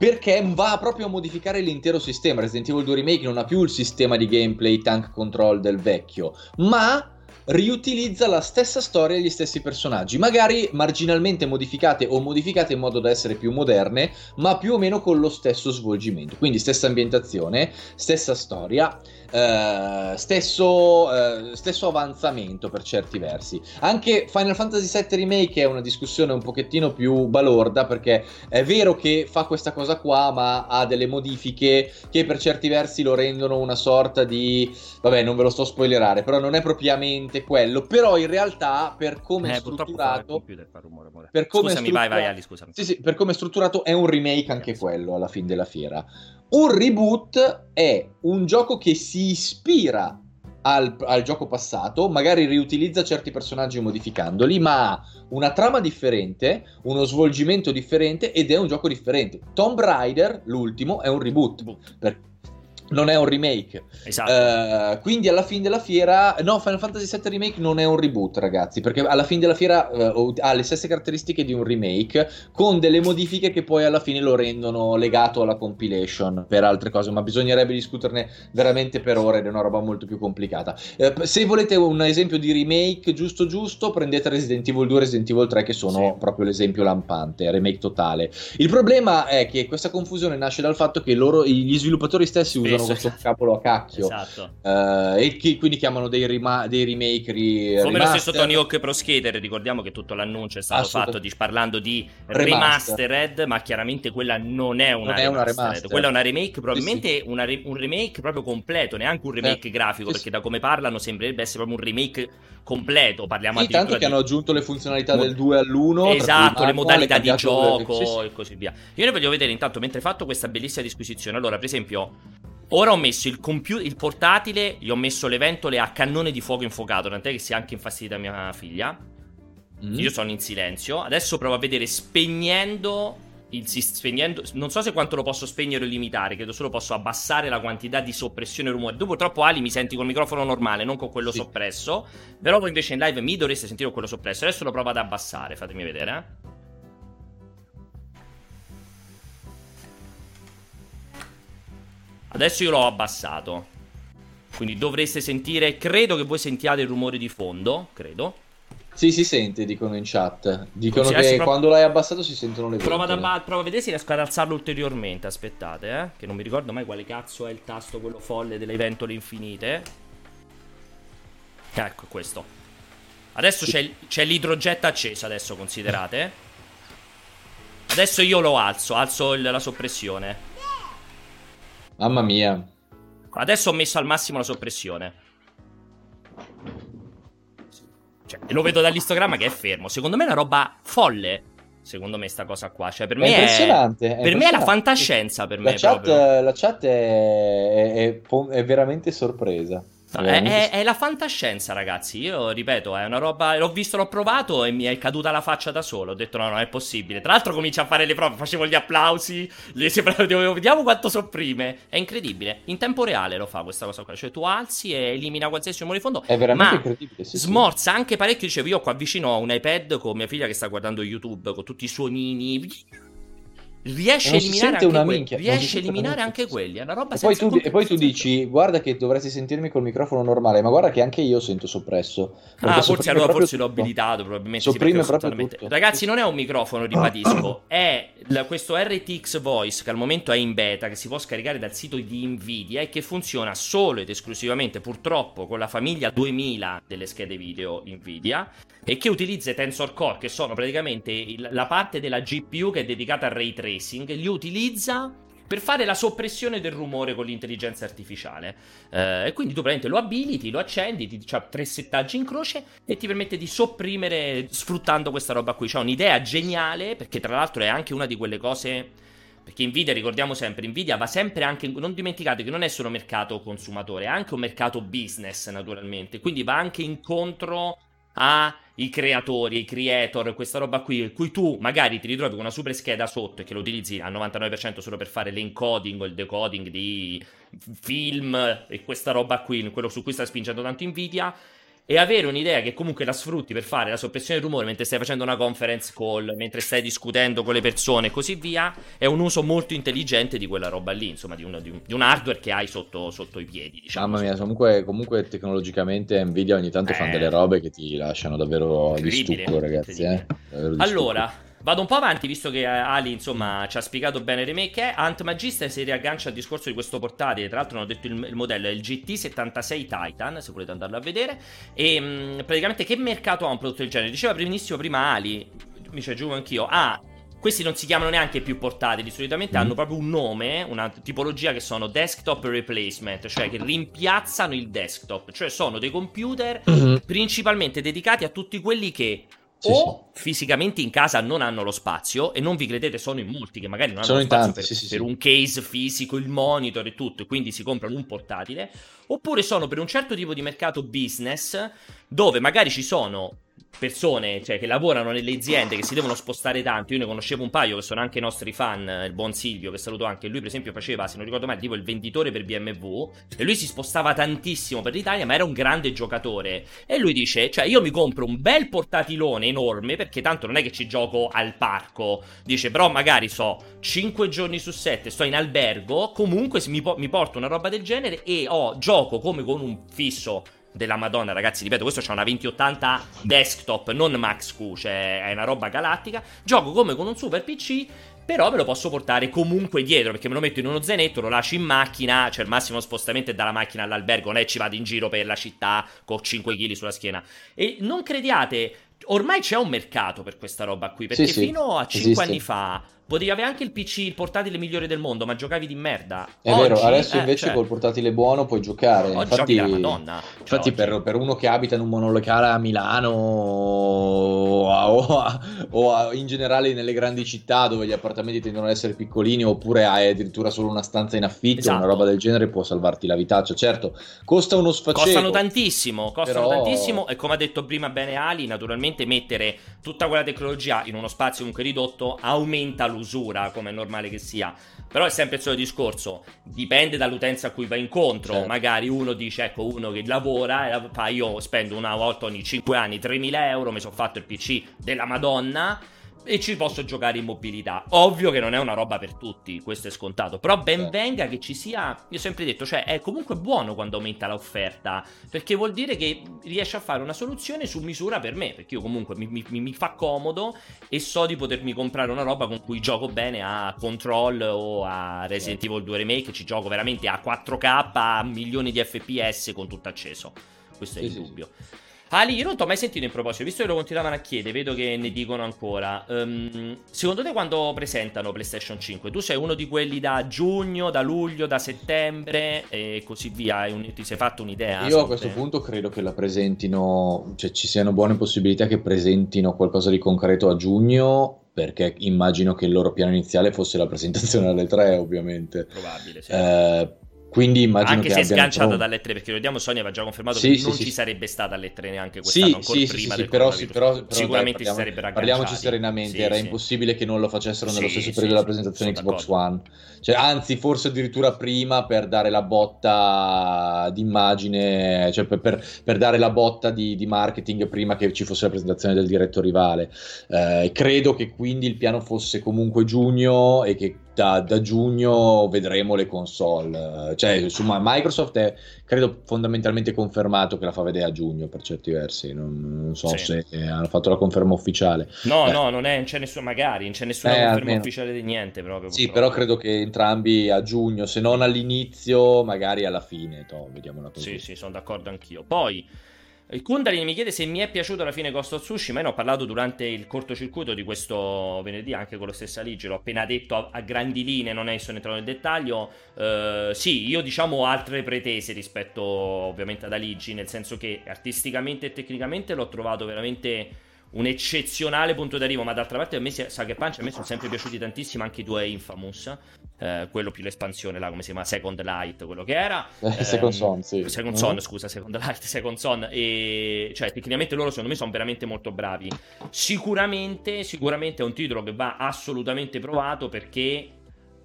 B: perché va proprio a modificare l'intero sistema. Resident Evil 2 Remake non ha più il sistema di gameplay tank control del vecchio, ma riutilizza la stessa storia e gli stessi personaggi, magari marginalmente modificate o modificate in modo da essere più moderne, ma più o meno con lo stesso svolgimento. Quindi stessa ambientazione, stessa storia eh, stesso, eh, stesso, avanzamento per certi versi. Anche Final Fantasy VII Remake è una discussione un pochettino più balorda perché è vero che fa questa cosa qua, ma ha delle modifiche che per certi versi lo rendono una sorta di... Vabbè, non ve lo sto spoilerare, però non è propriamente quello. Però in realtà, per come eh, è strutturato...
A: Per come scusami, vai, vai, Ali, scusami.
B: Sì, sì, per come è strutturato è un remake anche quello alla fine della fiera. Un reboot è un gioco che si ispira al, al, gioco passato, magari riutilizza certi personaggi modificandoli, ma ha una trama differente, uno svolgimento differente ed è un gioco differente. Tomb Raider, l'ultimo, è un reboot. Per, non è un remake.
A: Esatto.
B: Uh, quindi alla fine della fiera, no, Final Fantasy VII Remake non è un reboot, ragazzi, perché alla fine della fiera uh, ha le stesse caratteristiche di un remake, con delle modifiche che poi alla fine lo rendono legato alla compilation per altre cose, ma bisognerebbe discuterne veramente per ore ed è una roba molto più complicata. Uh, se volete un esempio di remake giusto giusto, prendete Resident Evil 2 e Resident Evil 3 che sono sì. proprio l'esempio lampante, remake totale. Il problema è che questa confusione nasce dal fatto che loro, gli sviluppatori stessi usano chiamano questo cavolo a cacchio. Esatto. Uh, e chi, quindi chiamano dei, rima- dei remake. Ri-
A: Come remaster. lo stesso Tony Hawk Pro Skater. Ricordiamo che tutto l'annuncio è stato fatto di, parlando di remaster. remastered, ma chiaramente quella non è una, non è una remastered. Quella è una remake, probabilmente sì, sì. Una re- un remake proprio completo, neanche un remake eh, grafico, sì, perché da come parlano sembrerebbe essere proprio un remake completo. Parliamo
B: sì, tanto che di... hanno aggiunto le funzionalità Mo... del 2 all'1.
A: Esatto, le modalità di gioco e così via. Io ne voglio vedere intanto mentre fatto questa bellissima disquisizione. Allora, per esempio, Ora ho messo il, computer, il portatile, gli ho messo le ventole a cannone di fuoco infuocato, tant'è che si è anche infastidita mia figlia. Mm. Io sono in silenzio. Adesso provo a vedere spegnendo il, spegnendo, non so se quanto lo posso spegnere o limitare, credo solo posso abbassare la quantità di soppressione rumore. Tu purtroppo Ali mi senti col microfono normale, non con quello sì. soppresso. Però voi invece in live mi dovreste sentire con quello soppresso. Adesso lo provo ad abbassare, fatemi vedere. Adesso io l'ho abbassato. Quindi dovreste sentire, credo che voi sentiate il rumore di fondo, credo.
B: Sì, si sente, dicono in chat. Dicono che prova... quando l'hai abbassato si sentono le
A: prova, da, prova a vedere se riesco ad alzarlo ulteriormente. Aspettate, eh. Che non mi ricordo mai quale cazzo è il tasto, quello folle delle ventole infinite. Ecco questo. Adesso sì. c'è, c'è l'idrogetta accesa, adesso considerate. Adesso io lo alzo, alzo il, la soppressione.
B: Mamma mia.
A: Adesso ho messo al massimo la soppressione. Cioè, lo vedo dall'istogramma che è fermo. Secondo me è una roba folle. Secondo me, sta cosa qua. Cioè, per è me
B: impressionante.
A: È, per
B: me
A: è la fantascienza. Per
B: la
A: me
B: chat, la chat è, è, è veramente sorpresa.
A: No, è, è, è, la fantascienza, ragazzi. Io ripeto, è una roba. L'ho visto, l'ho provato e mi è caduta la faccia da solo. Ho detto: no, no, è possibile. Tra l'altro, comincia a fare le prove. Facevo gli applausi. Vediamo quanto sopprime. È incredibile. In tempo reale lo fa questa cosa qua. Cioè, tu alzi e elimina qualsiasi rumore di fondo.
B: È veramente incredibile. Sì,
A: smorza sì. anche parecchio. Dicevo, io qua vicino ho un iPad con mia figlia che sta guardando YouTube con tutti i suonini riesce a eliminare, anche, minchia, que- riesce eliminare anche quelli. È una roba
B: e poi, tu, e poi tu dici: Guarda, che dovresti sentirmi col microfono normale, ma guarda che anche io sento soppresso.
A: Ah, forse allora forse l'ho abilitato. Probabilmente
B: sopprime proprio tutto.
A: Ragazzi, non è un microfono, ribadisco, è la, questo RTX Voice che al momento è in beta, che si può scaricare dal sito di Nvidia e che funziona solo ed esclusivamente, purtroppo, con la famiglia 2000 delle schede video Nvidia e che utilizza i Tensor Core, che sono praticamente il, la parte della GPU che è dedicata al ray tracing, li utilizza per fare la soppressione del rumore con l'intelligenza artificiale. Eh, e quindi tu praticamente lo abiliti, lo accendi, ti ha tre settaggi in croce e ti permette di sopprimere sfruttando questa roba qui. C'è un'idea geniale, perché tra l'altro è anche una di quelle cose. Perché Nvidia, ricordiamo sempre, Nvidia va sempre anche. Non dimenticate che non è solo mercato consumatore, è anche un mercato business, naturalmente. Quindi va anche incontro ai creatori, ai creator, questa roba qui, in cui tu magari ti ritrovi con una super scheda sotto e che lo utilizzi al 99% solo per fare l'encoding o il decoding di film e questa roba qui, quello su cui sta spingendo tanto Nvidia e avere un'idea che comunque la sfrutti per fare la soppressione del rumore mentre stai facendo una conference call, mentre stai discutendo con le persone e così via, è un uso molto intelligente di quella roba lì, insomma, di un, di un, di un hardware che hai sotto, sotto i piedi. Diciamo.
B: Mamma mia, comunque, comunque, tecnologicamente Nvidia ogni tanto eh, fanno delle robe che ti lasciano davvero di stucco, ragazzi. Eh?
A: Allora, stucco. Vado un po' avanti, visto che eh, Ali, insomma, ci ha spiegato bene il remake. Ant Magister si riaggancia al discorso di questo portatile. Tra l'altro, non ho detto il, il modello è il GT76 Titan. Se volete andarlo a vedere. E mh, mm, praticamente, che mercato ha un prodotto del genere? Diceva benissimo prima Ali, mi ci aggiungo anch'io. Ah, questi non si chiamano neanche più portatili, solitamente mm. hanno proprio un nome, una tipologia che sono desktop replacement, cioè che rimpiazzano il desktop, cioè sono dei computer mm-hmm. principalmente dedicati a tutti quelli che sì, o sì. fisicamente in casa non hanno lo spazio e non vi credete sono in molti che magari non hanno lo spazio tanti, per, sì, per un case fisico, il monitor e tutto e quindi si comprano un portatile oppure sono per un certo tipo di mercato business dove magari ci sono persone cioè, che lavorano nelle aziende che si devono spostare tanto. Io ne conoscevo un paio che sono anche nostri fan. Il buon Silvio, che saluto anche. Lui, per esempio, faceva, se non ricordo male, tipo il venditore per BMW. E lui si spostava tantissimo per l'Italia, ma era un grande giocatore. E lui dice: Cioè, io mi compro un bel portatilone enorme perché tanto non è che ci gioco al parco. Dice, però magari so 5 giorni su 7 sto in albergo. Comunque mi, po- mi porto una roba del genere e ho gioco come con un fisso della Madonna, ragazzi, ripeto, questo c'ha una 2080 desktop, non Max Q, cioè è una roba galattica. Gioco come con un super PC, però me lo posso portare comunque dietro, perché me lo metto in uno zainetto, lo lascio in macchina, cioè il massimo spostamento è dalla macchina all'albergo, non è ci vado in giro per la città con 5 kg sulla schiena. E non crediate, ormai c'è un mercato per questa roba qui, perché sì, fino a 5 esiste. anni fa Potevi avere anche il PC, il portatile migliore del mondo, ma giocavi di merda.
B: È Oggi, vero, adesso eh, invece cioè... col portatile buono puoi giocare. Oggi infatti,
A: giochi Madonna.
B: Cioè, infatti per, per, uno che abita in un monolocale a Milano o, a, o, a, o a, in generale nelle grandi città dove gli appartamenti tendono ad essere piccolini oppure hai addirittura solo una stanza in affitto, esatto. una roba del genere può salvarti la vitaccia. Certo, costa uno sfacelo.
A: Costano tantissimo, costano però... tantissimo e come ha detto prima bene Ali, naturalmente mettere tutta quella tecnologia in uno spazio comunque ridotto aumenta l'uso usura, come è normale che sia. Però è sempre il solito discorso, dipende dall'utenza a cui va incontro. Certo. Magari uno dice, ecco, uno che lavora fa, io spendo una volta ogni 5 anni 3.000 euro, mi sono fatto il PC della Madonna e ci posso giocare in mobilità. Ovvio che non è una roba per tutti, questo è scontato. Però ben certo. venga che ci sia. Io ho sempre detto, cioè, è comunque buono quando aumenta l'offerta. Perché vuol dire che riesce a fare una soluzione su misura per me. Perché io comunque mi, mi, mi fa comodo e so di potermi comprare una roba con cui gioco bene a Control o a Resident certo. Evil 2 Remake. Ci gioco veramente a 4K, a milioni di FPS con tutto acceso. Questo è sì, indubbio. Sì. Ali, io non ti ho mai sentito in proposito, visto che lo continuavano a chiedere, vedo che ne dicono ancora. Um, secondo te quando presentano PlayStation 5? Tu sei uno di quelli da giugno, da luglio, da settembre e così via? Un, ti sei fatto un'idea?
B: Io a questo te? punto credo che la presentino, cioè ci siano buone possibilità che presentino qualcosa di concreto a giugno perché immagino che il loro piano iniziale fosse la presentazione alle 3 ovviamente.
A: Probabile, sì.
B: Eh, quindi immagino
A: Anche
B: che
A: se è sganciata dalle 3, perché ricordiamo Sony aveva già confermato sì, che sì, non sì. ci sarebbe stata alle 3 neanche quest'anno,
B: sì, sì,
A: prima
B: sì, però, sì, però, però
A: Sicuramente
B: dai, parliamo,
A: sarebbero agganciati.
B: Parliamoci serenamente, era impossibile che non lo facessero nello stesso periodo della presentazione Xbox One. Cioè, anzi, forse addirittura prima per dare la botta d'immagine, cioè per, per, per dare la botta di, di, marketing prima che ci fosse la presentazione del diretto rivale. Eh, credo che quindi il piano fosse comunque giugno e che da, da, giugno vedremo le console. Cioè, su Microsoft è credo fondamentalmente confermato che la fa vedere a giugno per certi versi. Non, non so sì. se hanno fatto la conferma ufficiale.
A: No, eh. no, non, è, non c'è nessuno, magari non c'è nessuna eh, conferma almeno. ufficiale di niente. Proprio,
B: sì, però credo che entrambi a giugno, se non all'inizio, magari alla fine. Toh, vediamola così.
A: Sì, sì, sono d'accordo anch'io. Poi. Il Kundalini mi chiede se mi è piaciuto alla fine Ghost of Tsushima. Io ne ho parlato durante il cortocircuito di questo venerdì anche con lo stesso Aligi. L'ho appena detto a, a grandi linee, non è sono entrato nel dettaglio. Uh, sì, io diciamo ho altre pretese rispetto ovviamente ad Aligi, nel senso che artisticamente e tecnicamente l'ho trovato veramente un eccezionale punto d'arrivo, ma d'altra parte a me Sucker Punch a me sono sempre piaciuti tantissimo anche i due Infamous, eh, quello più l'espansione là, come si chiama, Second Light, quello che era.
B: Eh, Second Son, sì.
A: Second Son, mm-hmm. scusa, Second Light, Second Son, e cioè tecnicamente loro secondo me sono veramente molto bravi. Sicuramente, sicuramente è un titolo che va assolutamente provato perché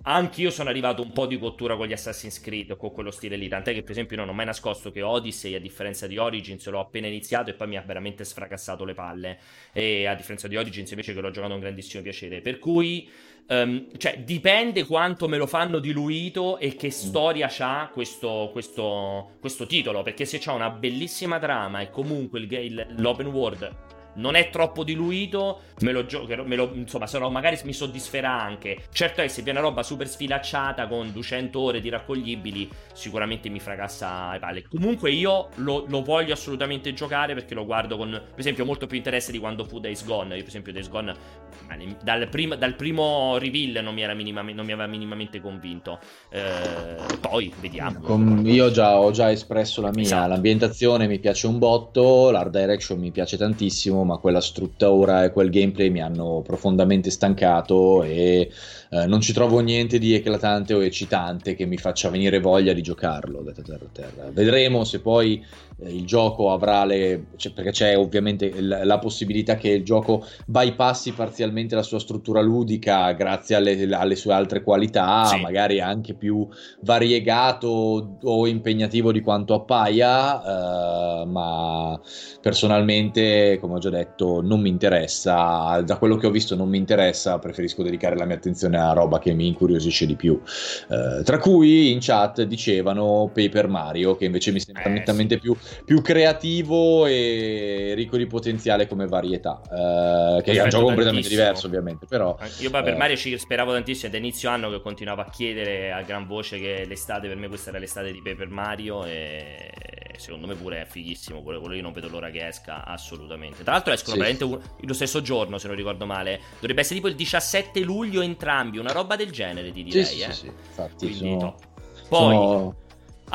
A: anche io sono arrivato un po' di cottura con gli Assassin's Creed, con quello stile lì. Tant'è che, per esempio, non ho mai nascosto che Odyssey, a differenza di Origins, l'ho appena iniziato e poi mi ha veramente sfracassato le palle. E a differenza di Origins, invece, che l'ho giocato con grandissimo piacere. Per cui, um, cioè, dipende quanto me lo fanno diluito e che mm. storia c'ha questo, questo, questo titolo. Perché se c'ha una bellissima trama e comunque il, il, l'open world non è troppo diluito, me lo giocherò, me lo, insomma, sarò, magari mi soddisferà anche. Certo è, se viene una roba super sfilacciata con 200 ore di raccoglibili, sicuramente mi fracassa le palle. Comunque io lo, lo, voglio assolutamente giocare perché lo guardo con, per esempio, molto più interesse di quando fu Days Gone. Io, per esempio, Days Gone, dal, prim, dal primo reveal non mi, non mi, aveva minimamente convinto. Eh, poi, vediamo.
B: Com- io già, ho già espresso la mia. Esatto. L'ambientazione mi piace un botto, l'art direction mi piace tantissimo ma quella struttura e quel gameplay mi hanno profondamente stancato e eh, non ci trovo niente di eclatante o eccitante che mi faccia venire voglia di giocarlo terra terra. Vedremo se poi il gioco avrà le... Cioè, perché c'è ovviamente la, la, possibilità che il gioco bypassi parzialmente la sua struttura ludica grazie alle, alle sue altre qualità, sì. magari anche più variegato o impegnativo di quanto appaia, eh, ma personalmente, come ho già detto, non mi interessa, da quello che ho visto non mi interessa, preferisco dedicare la mia attenzione a roba che mi incuriosisce di più. Eh, tra cui in chat dicevano Paper Mario, che invece mi sembra eh, nettamente sì. più più creativo e ricco di potenziale come varietà. Eh, che è un gioco completamente diverso, ovviamente. Però,
A: Io poi per eh, Mario ci speravo tantissimo. Da inizio anno che continuavo a chiedere a gran voce che l'estate per me questa era l'estate di Paper Mario. E secondo me pure è fighissimo. Pure quello io non vedo l'ora che esca assolutamente. Tra l'altro escono sì. veramente lo stesso giorno, se non ricordo male. Dovrebbe essere tipo il 17 luglio entrambi, una roba del genere, ti direi. Sì,
B: eh. sì, sì. Infatti,
A: Quindi, sono... Poi. Sono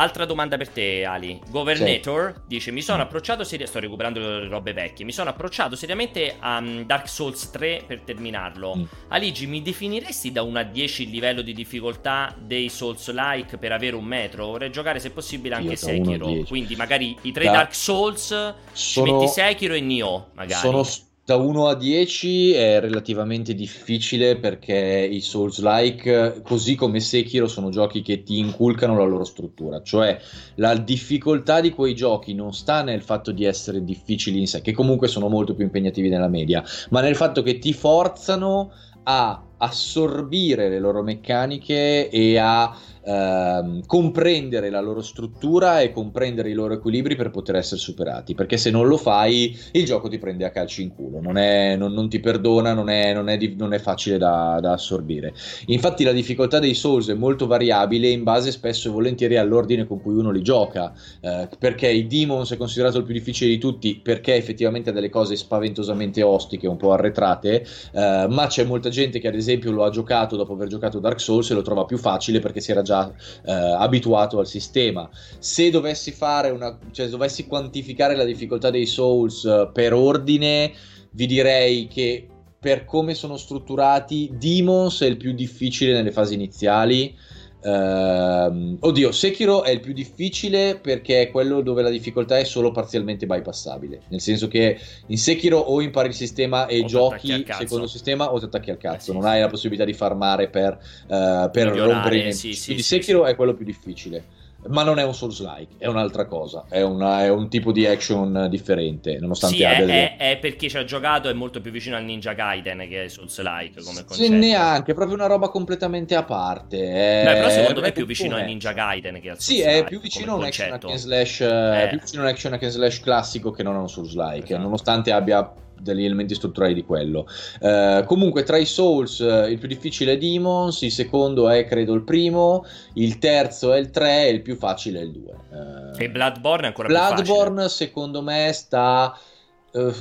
A: Altra domanda per te, Ali. Governator sì. dice: Mi sono approcciato seriamente. Sto recuperando le robe vecchie. Mi sono approcciato seriamente a um, Dark Souls 3 per terminarlo. Mm. Aligi, mi definiresti da 1 a 10 il livello di difficoltà dei Souls-like per avere un metro? Vorrei giocare, se possibile, anche Sekiro. Quindi, magari i tre da... Dark Souls, sono... ci metti Sekiro e Nioh. Magari.
B: Sono da 1 a 10 è relativamente difficile perché i Souls-like, così come Sekiro, sono giochi che ti inculcano la loro struttura. Cioè, la difficoltà di quei giochi non sta nel fatto di essere difficili in sé, che comunque sono molto più impegnativi nella media, ma nel fatto che ti forzano a assorbire le loro meccaniche e a ehm, comprendere la loro struttura e comprendere i loro equilibri per poter essere superati. Perché se non lo fai, il gioco ti prende a calci in culo, non, è, non, non ti perdona, non è, non è, non è facile da, da, assorbire. Infatti, la difficoltà dei Souls è molto variabile in base spesso e volentieri all'ordine con cui uno li gioca. Eh, perché i Demons è considerato il più difficile di tutti, perché effettivamente ha delle cose spaventosamente ostiche, un po' arretrate. Eh, ma c'è molta gente che, ad esempio, esempio lo ha giocato dopo aver giocato Dark Souls e lo trova più facile perché si era già eh, abituato al sistema. Se dovessi fare una, cioè dovessi quantificare la difficoltà dei Souls eh, per ordine, vi direi che per come sono strutturati, Demons è il più difficile nelle fasi iniziali Uh, oddio, Sekiro è il più difficile perché è quello dove la difficoltà è solo parzialmente bypassabile. Nel senso che in Sekiro o impari il sistema e o giochi secondo il sistema o ti attacchi al cazzo. Eh sì, non sì. hai la possibilità di farmare per, uh, per rompere nemici. Sì, Quindi Sekiro è quello più difficile ma non è un Souls-like, è un'altra cosa, è, una, è, un tipo di action differente, nonostante
A: sì,
B: abbia...
A: È, delle... è, per chi ci ha giocato, è molto più vicino al Ninja Gaiden che è Souls-like come concetto. Sì,
B: neanche, è proprio una roba completamente a parte. È...
A: Beh, però secondo me è più vicino al Ninja Gaiden che al
B: Sì, è più vicino a un action hack and slash, eh. più vicino a un action hack and slash classico che non a un Souls-like, esatto. nonostante abbia degli elementi strutturali di quello. Uh, comunque, tra i Souls, uh, il più difficile è Demons, il secondo è credo il primo, il terzo è il 3 e il più facile è il 2.
A: Uh, e Bloodborne è ancora
B: Bloodborne,
A: più.
B: Bloodborne, secondo me, sta.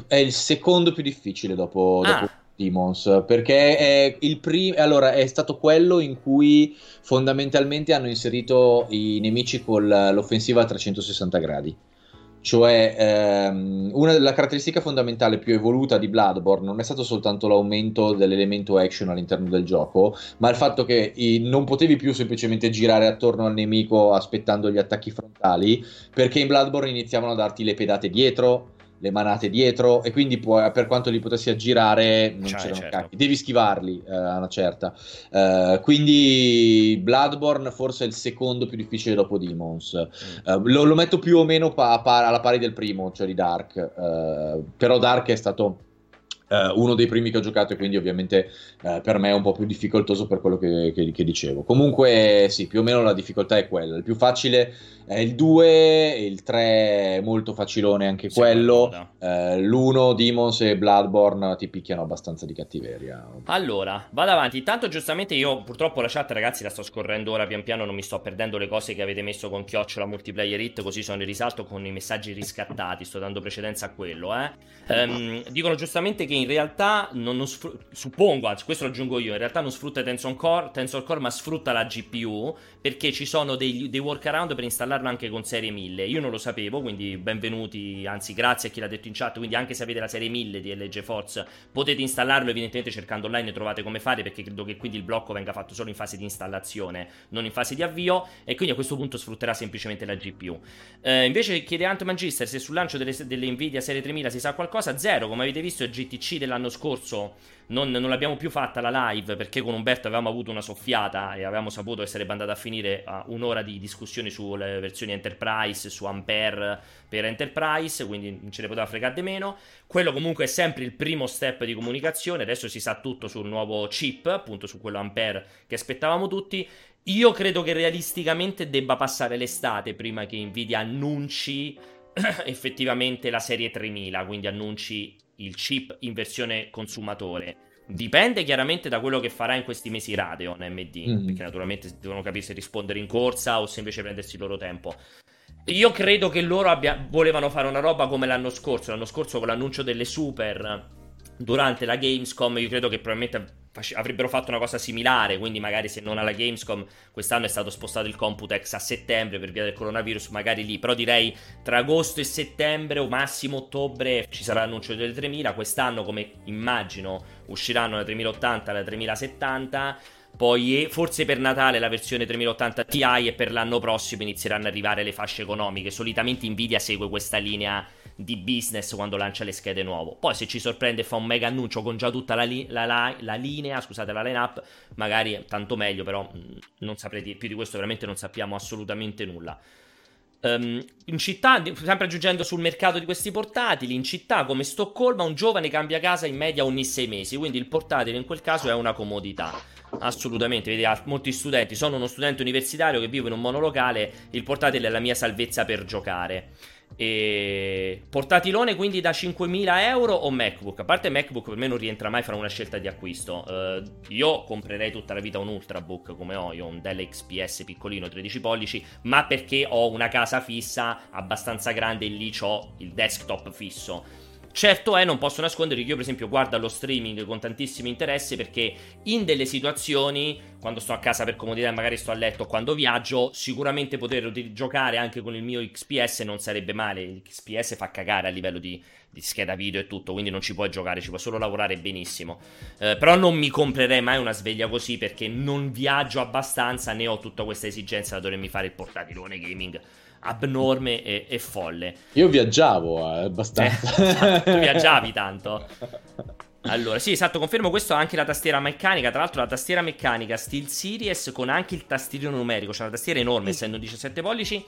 B: è il secondo più difficile dopo, ah. dopo Demons perché è il primo allora è stato quello in cui fondamentalmente hanno inserito i nemici con l'offensiva a 360 gradi cioè, ehm, una delle caratteristiche fondamentali più evoluta di Bloodborne non è stato soltanto l'aumento dell'elemento action all'interno del gioco, ma il fatto che i, non potevi più semplicemente girare attorno al nemico aspettando gli attacchi frontali, perché in Bloodborne iniziavano a darti le pedate dietro, le manate dietro e quindi puoi, per quanto li potessi aggirare non cioè, c'erano certo. cacchi devi schivarli eh, a una certa uh, quindi Bloodborne forse è il secondo più difficile dopo Demons mm. uh, lo, lo, metto più o meno pa- pa- alla pari del primo cioè di Dark uh, però Dark è stato uno dei primi che ho giocato e quindi ovviamente per me è un po' più difficoltoso per quello che, che, che dicevo comunque sì più o meno la difficoltà è quella il più facile è il 2, il 3 è molto facilone anche sì, quello. Eh, L'1, Demons e Bloodborne ti picchiano abbastanza di cattiveria.
A: Allora, vado avanti. Intanto, giustamente, io purtroppo la chat, ragazzi, la sto scorrendo ora pian piano. Non mi sto perdendo le cose che avete messo con chiocciola multiplayer hit. Così sono in risalto con i messaggi riscattati. Sto dando precedenza a quello. Eh. Um, dicono giustamente che in realtà non, non sfr- suppongo, anzi questo lo aggiungo io, in realtà non sfrutta Tensor Core, Tensor Core ma sfrutta la GPU perché ci sono dei, dei workaround per installarlo anche con serie 1000. Io non lo sapevo, quindi benvenuti, anzi grazie a chi l'ha detto in chat, quindi anche se avete la serie 1000 di LG Force potete installarlo evidentemente cercando online trovate come fare perché credo che quindi il blocco venga fatto solo in fase di installazione, non in fase di avvio e quindi a questo punto sfrutterà semplicemente la GPU. Eh, invece chiede Ant Magister se sul lancio delle, delle Nvidia serie 3000 si sa qualcosa, zero, come avete visto il GTC dell'anno scorso non, non, l'abbiamo più fatta la live perché con Umberto avevamo avuto una soffiata e avevamo saputo che sarebbe andata a finire a un'ora di discussioni sulle versioni Enterprise, su Ampere per Enterprise, quindi non ce ne poteva fregare di meno. Quello comunque è sempre il primo step di comunicazione, adesso si sa tutto sul nuovo chip, appunto su quello Ampere che aspettavamo tutti. Io credo che realisticamente debba passare l'estate prima che Nvidia annunci effettivamente la serie 3000, quindi annunci il chip in versione consumatore. Dipende chiaramente da quello che farà in questi mesi Radeon MD, mm-hmm. perché naturalmente devono capire se rispondere in corsa o se invece prendersi il loro tempo. Io credo che loro abbia... volevano fare una roba come l'anno scorso. L'anno scorso con l'annuncio delle Super durante la Gamescom, io credo che probabilmente avrebbero fatto una cosa similare, quindi magari se non alla Gamescom, quest'anno è stato spostato il Computex a settembre per via del coronavirus, magari lì, però direi tra agosto e settembre o massimo ottobre ci sarà l'annuncio delle 3000, quest'anno come immagino usciranno la 3080 e la 3070, poi forse per Natale la versione 3080 Ti e per l'anno prossimo inizieranno ad arrivare le fasce economiche, solitamente Nvidia segue questa linea di business quando lancia le schede nuove. Poi se ci sorprende e fa un mega annuncio con già tutta la, li- la, la, la linea, scusate, la line-up, magari tanto meglio, però mm, non saprei dire più di questo, veramente non sappiamo assolutamente nulla. Um, in città, sempre aggiungendo sul mercato di questi portatili, in città come Stoccolma un giovane cambia casa in media ogni sei mesi, quindi il portatile in quel caso è una comodità. Assolutamente, vedi, molti studenti, sono uno studente universitario che vive in un monolocale, il portatile è la mia salvezza per giocare. E portatilone quindi da 5.000 euro o MacBook? A parte MacBook per me non rientra mai fra una scelta di acquisto. Uh, io comprerei tutta la vita un Ultrabook come ho, io ho un Dell XPS piccolino 13 pollici, ma perché ho una casa fissa abbastanza grande e lì ho il desktop fisso. Certo è, non posso nascondere che io per esempio guardo lo streaming con tantissimo interesse perché in delle situazioni, quando sto a casa per comodità magari sto a letto quando viaggio, sicuramente poter giocare anche con il mio XPS non sarebbe male. Il XPS fa cagare a livello di, di scheda video e tutto, quindi non ci puoi giocare, ci puoi solo lavorare benissimo. Eh, però non mi comprerei mai una sveglia così perché non viaggio abbastanza né ho tutta questa esigenza da dovermi fare il portatilone gaming abnorme e, e folle.
B: Io viaggiavo eh, abbastanza.
A: Eh, esatto, tu viaggiavi tanto. Allora, sì, esatto, confermo questo anche la tastiera meccanica. Tra l'altro, la tastiera meccanica Steel Series con anche il tastierino numerico, cioè una tastiera enorme, essendo 17 pollici.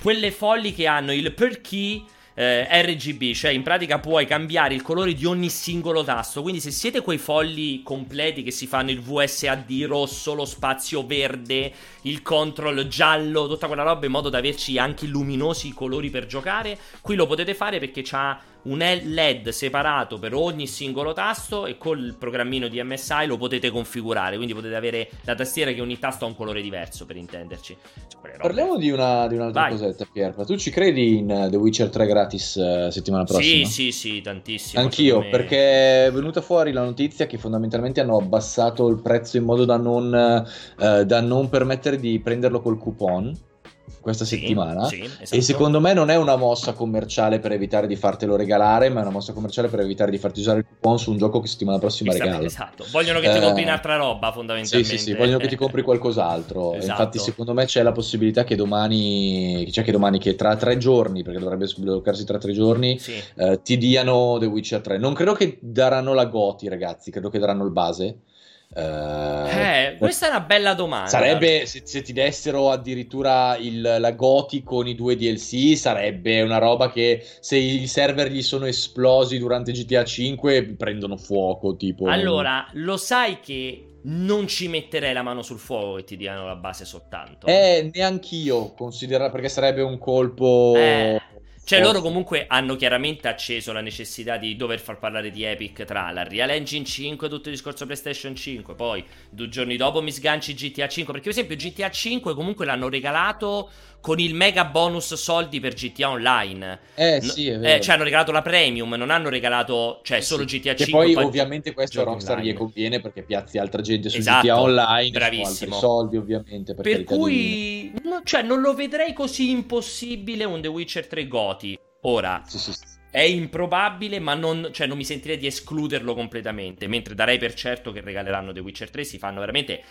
A: Quelle folli che hanno il per key eh, RGB, cioè in pratica puoi cambiare il colore di ogni singolo tasto. Quindi, se siete quei folli completi che si fanno il VSAD rosso, lo spazio verde, il control giallo, tutta quella roba in modo da averci anche luminosi colori per giocare, qui lo potete fare perché c'ha un LED separato per ogni singolo tasto e col programmino di MSI lo potete configurare, quindi potete avere la tastiera che ogni tasto ha un colore diverso per intenderci.
B: Cioè, Parliamo di, una, di un'altra Vai. cosetta, Pierpa. Tu ci credi in uh, The Witcher 3 gratis uh, settimana prossima?
A: Sì, sì, sì, tantissimo.
B: Anch'io, me... perché è venuta fuori la notizia che fondamentalmente hanno abbassato il prezzo in modo da non, uh, da non permettere di prenderlo col coupon questa sì, settimana. Sì, esatto. E secondo me non è una mossa commerciale per evitare di fartelo regalare, ma è una mossa commerciale per evitare di farti usare il coupon su un gioco che settimana prossima regala.
A: Esatto. Vogliono che ti eh, compri un'altra roba, fondamentalmente.
B: Sì, sì, sì, vogliono che ti compri qualcos'altro. esatto. Infatti, secondo me c'è la possibilità che domani, cioè che domani, che tra tre giorni, perché dovrebbe sbloccarsi tra tre giorni, sì. eh, ti diano The Witcher 3. Non credo che daranno la Goti, ragazzi, credo che daranno il base.
A: Uh, eh, questa è una bella domanda.
B: Sarebbe se, se ti dessero addirittura il, la Goti con i due DLC, sarebbe una roba che se i server gli sono esplosi durante GTA 5 prendono fuoco. Tipo,
A: allora, lo sai che non ci metterei la mano sul fuoco e ti diano la base soltanto.
B: Eh, neanch'io considera perché sarebbe un colpo.
A: Eh cioè, loro comunque hanno chiaramente acceso la necessità di dover far parlare di Epic tra la Real Engine 5 tutto il discorso PlayStation 5. Poi, due giorni dopo mi sganci GTA 5. Perché, per esempio, GTA 5 comunque l'hanno regalato con il mega bonus soldi per GTA Online.
B: Eh sì, è vero.
A: Eh, cioè hanno regalato la premium, non hanno regalato, cioè, solo GTA 5.
B: Che poi, poi ovviamente questo a Rockstar online. gli conviene perché piazzi altra gente su
A: esatto,
B: GTA Online,
A: bravissimo.
B: soldi ovviamente. Per,
A: per cui, no, cioè, non lo vedrei così impossibile un The Witcher 3 Goti. Ora, sì, sì, sì. È improbabile, ma non, cioè, non mi sentirei di escluderlo completamente. Mentre darei per certo che regaleranno The Witcher 3. Si fanno veramente.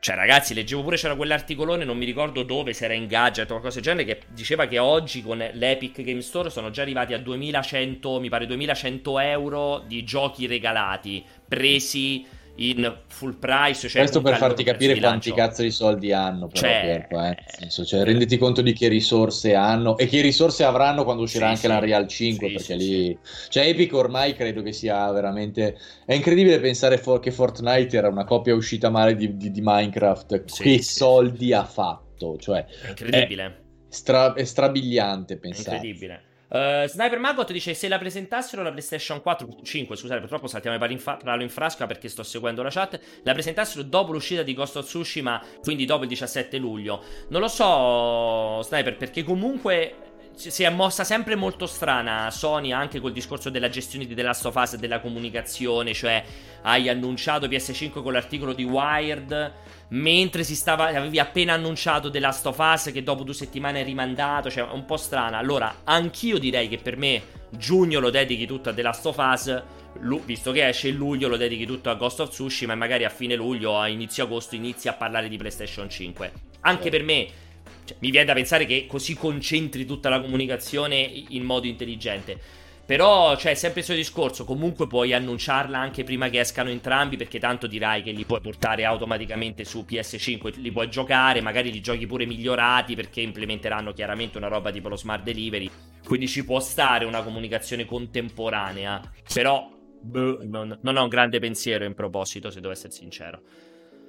A: Cioè, ragazzi, leggevo pure c'era quell'articolone, non mi ricordo dove, se era in gadget o qualcosa del genere, che diceva che oggi con l'Epic Game Store sono già arrivati a 2100, mi pare 2100 euro di giochi regalati, presi in full price. Cioè
B: Questo per farti capire quanti cazzo di soldi hanno, però, cioè, Pierpo, eh. senso, cioè, renditi conto di che risorse hanno e che risorse avranno quando uscirà sì, anche sì. la Real 5, sì, perché lì... Cioè, Epic ormai credo che sia veramente... È incredibile pensare for- che Fortnite era una copia uscita male di, di, di Minecraft. che soldi ha fatto? Cioè,
A: è incredibile. È,
B: stra- è strabiliante pensare.
A: Incredibile. Uh, Sniper Maggot dice se la presentassero la PlayStation 4 5 scusate purtroppo saltiamo i pali in, in frasca perché sto seguendo la chat la presentassero dopo l'uscita di Ghost of Tsushima quindi dopo il 17 luglio. Non lo so Sniper perché comunque si è mossa sempre molto strana Sony anche col discorso della gestione di The Last of Us e della comunicazione cioè hai annunciato PS5 con l'articolo di Wired mentre si stava, avevi appena annunciato The Last of Us che dopo due settimane è rimandato, cioè un po' strana. Allora, anch'io direi che per me giugno lo dedichi tutto a The Last of Us, visto che esce il luglio lo dedichi tutto a Ghost of Tsushima e magari a fine luglio, a inizio agosto inizi a parlare di PlayStation 5. Anche eh. per me cioè, mi viene da pensare che così concentri tutta la comunicazione in modo intelligente. Però, cioè, sempre il suo discorso. Comunque puoi annunciarla anche prima che escano entrambi. Perché tanto dirai che li puoi portare automaticamente su PS5. Li puoi giocare. Magari li giochi pure migliorati. Perché implementeranno chiaramente una roba tipo lo smart delivery. Quindi ci può stare una comunicazione contemporanea. Però, boh, non, non ho un grande pensiero in proposito, se devo essere sincero.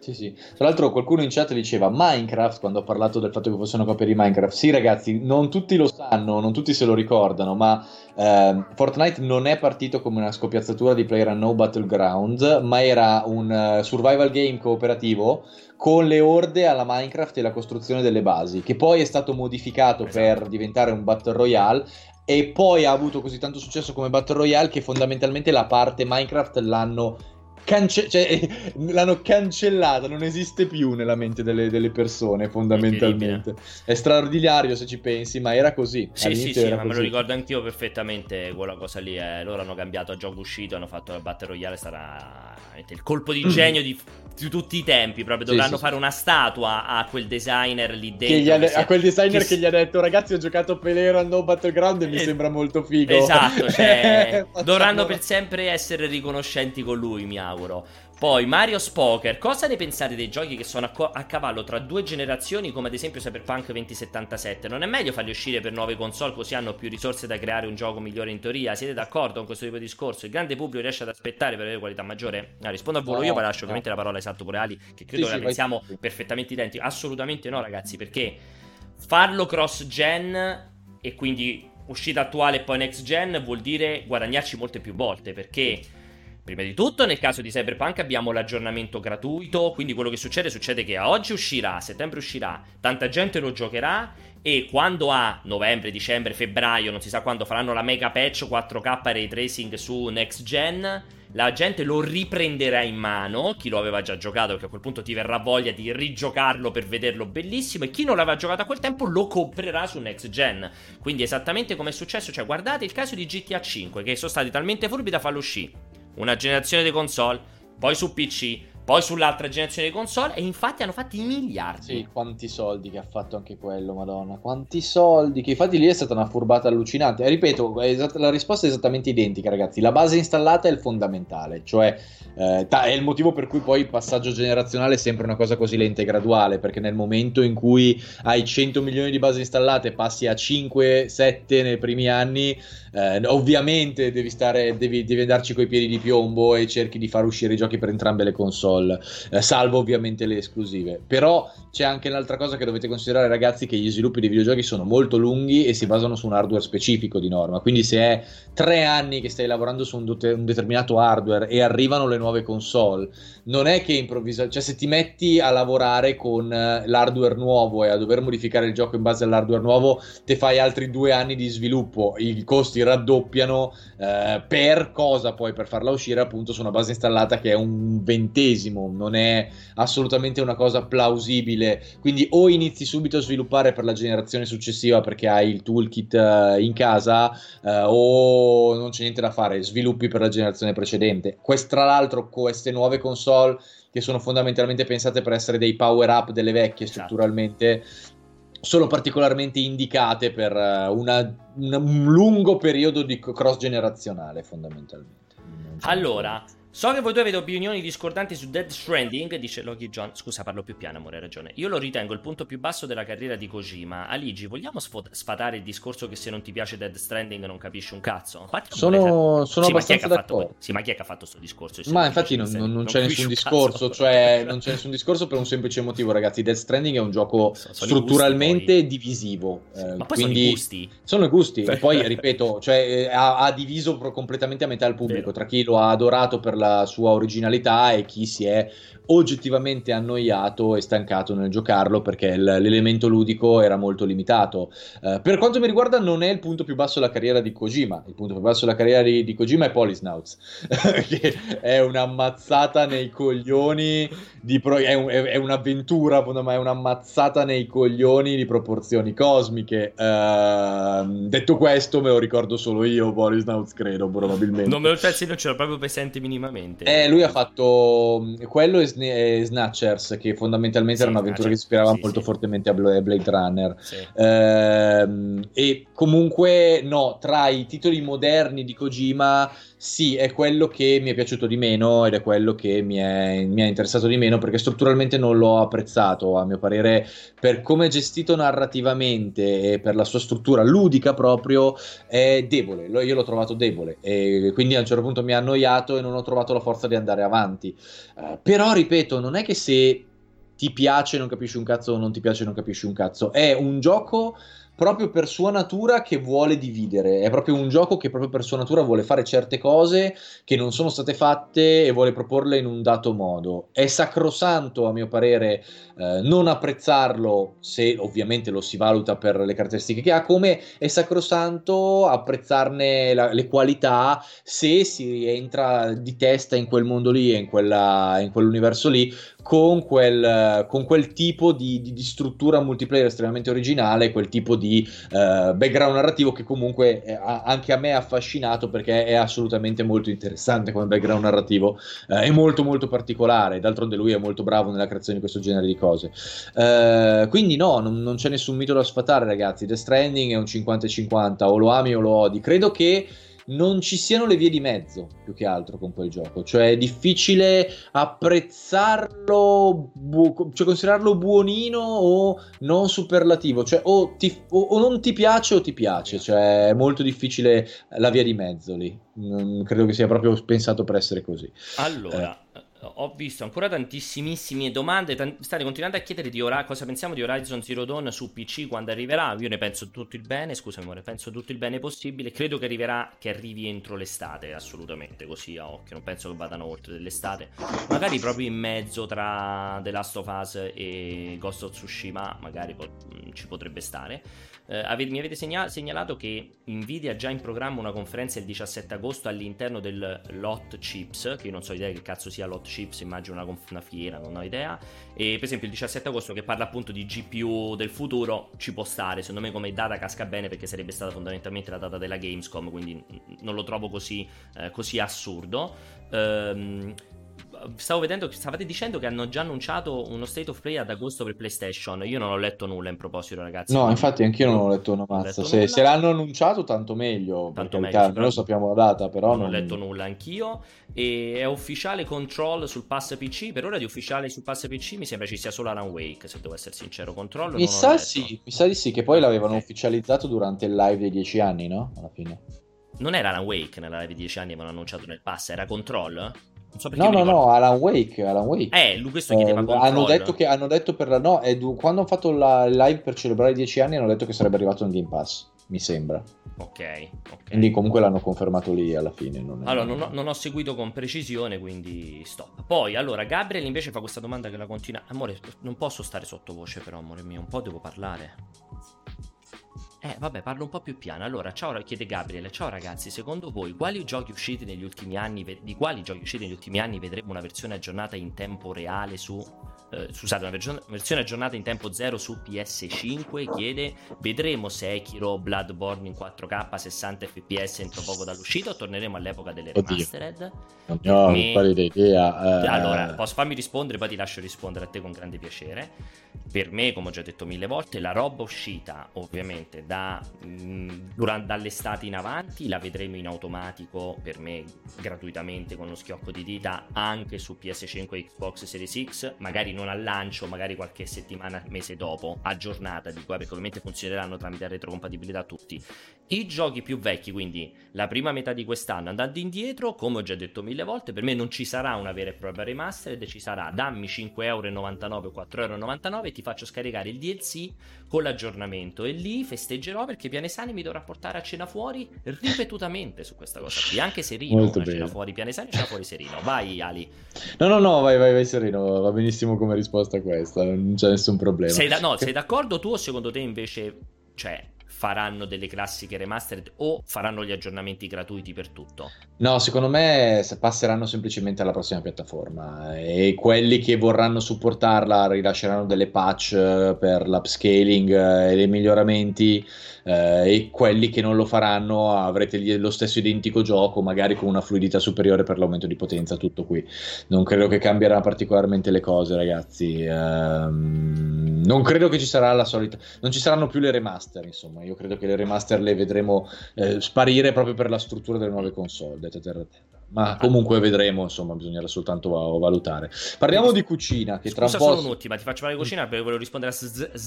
B: Sì, sì. Tra l'altro qualcuno in chat diceva Minecraft, quando ho parlato del fatto che fosse una copia di Minecraft. Sì ragazzi, non tutti lo sanno, non tutti se lo ricordano, ma eh, Fortnite non è partito come una scoppiazzatura di PlayerUnknown Battlegrounds, ma era un uh, survival game cooperativo con le orde alla Minecraft e la costruzione delle basi, che poi è stato modificato esatto. per diventare un Battle Royale e poi ha avuto così tanto successo come Battle Royale che fondamentalmente la parte Minecraft l'hanno Cance- cioè, l'hanno cancellata, non esiste più nella mente delle, delle persone fondamentalmente. È straordinario se ci pensi, ma era così.
A: Sì, sì, sì, ma così. me lo ricordo anch'io perfettamente quella cosa lì. Eh. Loro hanno cambiato a gioco uscito, hanno fatto la Battle Royale, sarà il colpo di genio di, di tutti i tempi. Proprio dovranno sì, fare sì. una statua a quel designer lì dentro.
B: De- a quel designer che, che, gli ha detto, ragazzi, ho giocato Pelero No Battleground e mi eh, sembra molto figo.
A: Esatto, cioè, dovranno per sempre essere riconoscenti con lui, mi auguro. Poi Mario Spoker, cosa ne pensate dei giochi che sono a, co- a, cavallo tra due generazioni come ad esempio Cyberpunk 2077? Non è meglio farli uscire per nuove console così hanno più risorse da creare un gioco migliore in teoria? Siete d'accordo con questo tipo di discorso? Il grande pubblico riesce ad aspettare per avere qualità maggiore? Ah, rispondo a volo no, io, poi lascio no. ovviamente la parola esatto pure Ali, che credo sì, che la pensiamo vai. perfettamente identici. Assolutamente no ragazzi, perché farlo cross gen e quindi uscita attuale e poi next gen vuol dire guadagnarci molte più volte perché Prima di tutto, nel caso di Cyberpunk abbiamo l'aggiornamento gratuito, quindi quello che succede succede che a oggi uscirà, a settembre uscirà, tanta gente lo giocherà e quando a novembre, dicembre, febbraio, non si sa quando faranno la mega patch 4K ray tracing su next gen, la gente lo riprenderà in mano, chi lo aveva già giocato perché a quel punto ti verrà voglia di rigiocarlo per vederlo bellissimo e chi non l'aveva giocato a quel tempo lo comprerà su next gen. Quindi esattamente come è successo, cioè guardate il caso di GTA 5 che sono stati talmente furbi da farlo uscire una generazione di console, poi su PC, poi sull'altra generazione di console e infatti hanno fatto i miliardi.
B: Sì, quanti soldi che ha fatto anche quello, madonna, quanti soldi, che infatti lì è stata una furbata allucinante. Ripeto, esatt- la risposta è esattamente identica ragazzi, la base installata è il fondamentale, cioè eh, ta- è il motivo per cui poi il passaggio generazionale è sempre una cosa così lenta e graduale, perché nel momento in cui hai 100 milioni di base installate passi a 5-7 nei primi anni, eh, ovviamente devi, stare, devi, devi andarci coi piedi di piombo e cerchi di far uscire i giochi per entrambe le console eh, salvo ovviamente le esclusive. Però c'è anche un'altra cosa che dovete considerare, ragazzi, che gli sviluppi di videogiochi sono molto lunghi e si basano su un hardware specifico di norma. Quindi se è tre anni che stai lavorando su un, de- un determinato hardware e arrivano le nuove console, non è che improvvisamente, cioè se ti metti a lavorare con eh, l'hardware nuovo e a dover modificare il gioco in base all'hardware nuovo, te fai altri due anni di sviluppo, i costi raddoppiano eh, per cosa poi per farla uscire appunto su una base installata che è un ventesimo, non è assolutamente una cosa plausibile. Quindi o inizi subito a sviluppare per la generazione successiva perché hai il toolkit uh, in casa uh, o non c'è niente da fare, sviluppi per la generazione precedente. Quest, tra l'altro queste nuove console che sono fondamentalmente pensate per essere dei power up delle vecchie esatto. strutturalmente sono particolarmente indicate per eh, una, una, un lungo periodo di cross generazionale fondamentalmente.
A: Allora, So che voi due avete opinioni discordanti su Dead Stranding, dice Loki John. Scusa, parlo più piano, amore, hai ragione. Io lo ritengo il punto più basso della carriera di Kojima. Aligi, vogliamo sfot- sfatare il discorso che se non ti piace Dead Stranding non capisci un cazzo?
B: Sono, sono
A: sì,
B: abbastanza
A: ma d'accordo. Sì, ma chi è che ha fatto questo discorso?
B: Ma infatti non, non, non, c'è nessun discorso, cioè non c'è nessun discorso per un semplice motivo, ragazzi. Dead Stranding è un gioco sono strutturalmente gusti, divisivo.
A: Eh, ma poi quindi sono i gusti.
B: Sono i gusti. e poi, ripeto, cioè, eh, ha, ha, diviso completamente a metà il pubblico, Vero. tra chi lo ha adorato per la sua originalità e chi si è oggettivamente annoiato e stancato nel giocarlo perché l- l'elemento ludico era molto limitato. Uh, per quanto mi riguarda, non è il punto più basso della carriera di Kojima. Il punto più basso della carriera di, di Kojima è Polisnauts, che è un'ammazzata nei coglioni. Pro- è, un- è, un'avventura, ma è un'ammazzata nei coglioni di proporzioni cosmiche. Uh, detto questo, me lo ricordo solo io. Polisnauts, credo, probabilmente.
A: Non me lo pensi, non ce l'ho proprio presente minimamente.
B: Eh, lui ha fatto quello e e Snatchers, che fondamentalmente sì, era un'avventura che si ispirava sì, molto sì. fortemente a Blade Runner. Ehm, e comunque, no, tra i titoli moderni di Kojima sì, è quello che mi è piaciuto di meno ed è quello che mi è, mi è, interessato di meno perché strutturalmente non l'ho apprezzato, a mio parere, per come è gestito narrativamente e per la sua struttura ludica proprio, è debole, io l'ho trovato debole e quindi a un certo punto mi ha annoiato e non ho trovato la forza di andare avanti. Uh, però, ripeto, non è che se ti piace non capisci un cazzo o non ti piace non capisci un cazzo, è un gioco proprio per sua natura che vuole dividere. È proprio un gioco che proprio per sua natura vuole fare certe cose che non sono state fatte e vuole proporle in un dato modo. È sacrosanto, a mio parere, eh, non apprezzarlo se ovviamente lo si valuta per le caratteristiche che ha, come è sacrosanto apprezzarne la, le qualità se si entra di testa in quel mondo lì e in, in quell'universo lì con quel, con quel tipo di, di, di, struttura multiplayer estremamente originale, quel tipo di uh, background narrativo che comunque è, anche a me ha affascinato perché è assolutamente molto interessante come background narrativo, uh, è molto molto particolare, d'altronde lui è molto bravo nella creazione di questo genere di cose. Uh, quindi no, non, non, c'è nessun mito da sfatare ragazzi, The Stranding è un 50-50, o lo ami o lo odi, credo che non ci siano le vie di mezzo più che altro con quel gioco. Cioè è difficile apprezzarlo, bu- cioè considerarlo buonino o non superlativo. Cioè o, ti, o, o, non ti piace o ti piace. Cioè è molto difficile la via di mezzo lì. Non credo che sia proprio pensato per essere così.
A: Allora. Eh ho visto ancora tantissimissime domande. T- state continuando a chiedere di ora- cosa pensiamo di Horizon Zero Dawn su PC quando arriverà. Io ne penso tutto il bene. Scusami, amore, penso tutto il bene possibile. Credo che arriverà, che arrivi entro l'estate, assolutamente. Così a occhio. Non penso che vadano oltre dell'estate. Magari proprio in mezzo tra The Last of Us e Ghost of Tsushima. Magari po- ci potrebbe stare. Eh, ave- mi avete segna- segnalato che Nvidia ha già in programma una conferenza il 17 agosto all'interno del Lot Chips. Che io non so idea che cazzo sia Lot chips, immagino una, una, fiera, non ho idea. E per esempio il 17 agosto che parla appunto di GPU del futuro ci può stare, secondo me come data casca bene perché sarebbe stata fondamentalmente la data della Gamescom, quindi non lo trovo così, eh, così assurdo. Ehm, stavo vedendo che stavate dicendo che hanno già annunciato uno state of play ad agosto per PlayStation. Io non ho letto nulla in proposito, ragazzi.
B: No, infatti anch'io non ho letto una mazza. Se, se, l'hanno annunciato, tanto meglio. Tanto meglio. Caso, noi lo sappiamo la data, però.
A: Non, non ho letto nulla anch'io. E è ufficiale Control sul pass PC. Per ora di ufficiale sul pass PC mi sembra ci sia solo Alan Wake. Se devo essere sincero, Control.
B: Mi sa sì, mi sa di sì. Che poi l'avevano okay. ufficializzato durante il live dei 10 anni, no? Alla fine.
A: Non era Alan Wake nella live di 10 anni, avevano annunciato nel pass, era Control? So
B: no, no, no, Alan Wake, Alan Wake.
A: Eh, lui questo chiedeva
B: eh, hanno detto che hanno detto per la no, edu, quando hanno fatto la live per celebrare i dieci anni hanno detto che sarebbe arrivato in Game Pass mi sembra.
A: Ok, ok.
B: Quindi comunque l'hanno confermato lì alla fine. Non
A: allora, non ho, non ho, seguito con precisione, quindi stop. Poi, allora, Gabriel invece fa questa domanda che la continua. Amore, non posso stare sottovoce però, amore mio, un po' devo parlare. Eh, vabbè, parlo un po' più piano. Allora, ciao, chiede Gabriele. Ciao ragazzi, secondo voi quali giochi usciti negli ultimi anni, di quali giochi usciti negli ultimi anni vedremo una versione aggiornata in tempo reale su eh, scusate, una versione, versione aggiornata in tempo zero su PS5 chiede vedremo Sekiro Bloodborne in 4K 60 fps entro poco dall'uscita o torneremo all'epoca delle remastered?
B: Non ne ho
A: Me...
B: pallida idea.
A: Eh... Allora, posso farmi rispondere, poi ti lascio rispondere a te con grande piacere. Per me, come ho già detto mille volte, la roba uscita ovviamente da, mh, mm, durante, dall'estate in avanti la vedremo in automatico per me gratuitamente con lo schiocco di dita anche su PS5 e Xbox Series X, magari non non al lancio, magari qualche settimana, mese dopo, aggiornata di qua, perché ovviamente funzioneranno tramite retrocompatibilità tutti. I giochi più vecchi, quindi la prima metà di quest'anno, andando indietro, come ho già detto mille volte, per me non ci sarà una vera e propria remastered, ci sarà dammi 5,99€ o 4,99€ e ti faccio scaricare il DLC con l'aggiornamento e lì festeggerò perché Pianesani mi dovrà portare a cena fuori ripetutamente su questa cosa qui, anche Serino, Molto una cena fuori Pianesani, cena fuori Serino. Vai Ali.
B: No, no, no, vai, vai, vai Serino, va benissimo come risposta a questa, non c'è nessun problema.
A: Sei, da, no, sei d'accordo tu o secondo te invece, cioè, faranno delle classiche remastered o faranno gli aggiornamenti gratuiti per tutto?
B: No, secondo me passeranno semplicemente alla prossima piattaforma e quelli che vorranno supportarla rilasceranno delle patch eh, per l'upscaling eh, e dei miglioramenti eh, e quelli che non lo faranno avrete lo stesso identico gioco, magari con una fluidità superiore per l'aumento di potenza, tutto qui. Non credo che cambierà particolarmente le cose, ragazzi. Ehm, non credo che ci sarà la solita non ci saranno più le remaster, insomma. Credo che le remaster le vedremo eh, sparire proprio per la struttura delle nuove console, dette terra terra. Ma comunque vedremo, insomma, bisognerà soltanto valutare. Parliamo di cucina. Che
A: tra
B: Scusa, un po'...
A: solo un'ultima, ti faccio parlare di cucina perché volevo rispondere a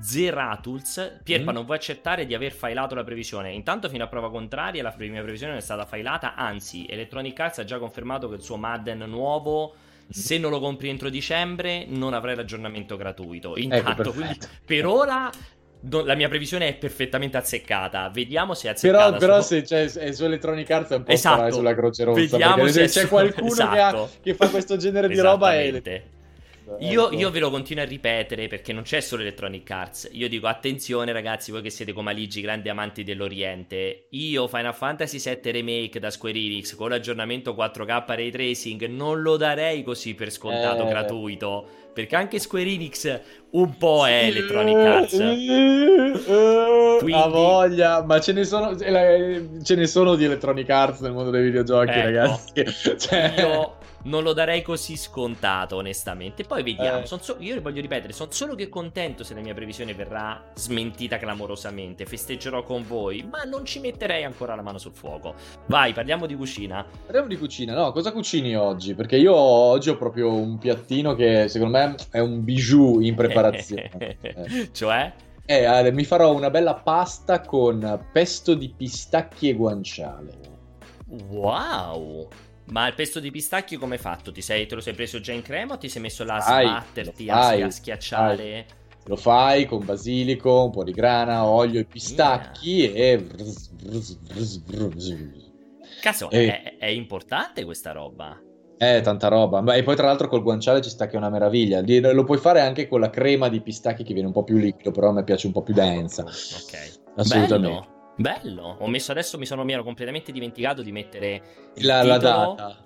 A: Zeratools. Pierpa, mm. non vuoi accettare di aver filato la previsione? Intanto, fino a prova contraria, la mia previsione non è stata filata. Anzi, Electronic Arts ha già confermato che il suo Madden nuovo mm. se non lo compri entro dicembre non avrai l'aggiornamento gratuito. Ecco, Intanto, ecco, per ora la mia previsione è perfettamente azzeccata. Vediamo se è azzeccata.
B: Però, però se c'è è su Electronic Arts è un po' esatto. sulla Croce Rossa.
A: Vediamo se
B: c'è qualcuno esatto. che, ha, esatto. che, fa questo genere di roba. È...
A: Io, io, ve lo continuo a ripetere perché non c'è solo Electronic Arts. Io dico attenzione, ragazzi, voi che siete come Aligi, grandi amanti dell'Oriente. Io Final Fantasy VII Remake da Square Enix con l'aggiornamento 4K Ray Tracing non lo darei così per scontato eh. gratuito perché anche Square Enix un po' è Electronic Arts.
B: Quindi... Ha voglia, ma ce ne, sono, ce ne sono di Electronic Arts nel mondo dei videogiochi, ecco, ragazzi.
A: Cioè... Io non lo darei così scontato, onestamente. Poi vediamo. Eh. So, io voglio ripetere, sono solo che contento se la mia previsione verrà smentita clamorosamente. Festeggerò con voi, ma non ci metterei ancora la mano sul fuoco. Vai, parliamo di cucina.
B: Parliamo di cucina, no? Cosa cucini oggi? Perché io oggi ho proprio un piattino che secondo me è un bijou in preparazione.
A: eh. Cioè?
B: Eh, mi farò una bella pasta con pesto di pistacchi e guanciale.
A: Wow! Ma il pesto di pistacchio come hai fatto? Ti sei, te lo sei preso già in crema o ti sei messo là a sbatterti, fai, a, schiacciare?
B: Fai. Lo fai con basilico, un po' di grana, olio e pistacchi yeah. e...
A: Cazzo, e... È, è, importante questa roba.
B: Eh, tanta roba. E poi tra l'altro col guanciale ci sta che è una meraviglia. Lo puoi fare anche con la crema di pistacchi che viene un po' più liquido, però a me piace un po' più densa.
A: Ok. Assolutamente. Bello. Bello, ho messo adesso, mi sono mi ero completamente dimenticato di mettere
B: la, la data.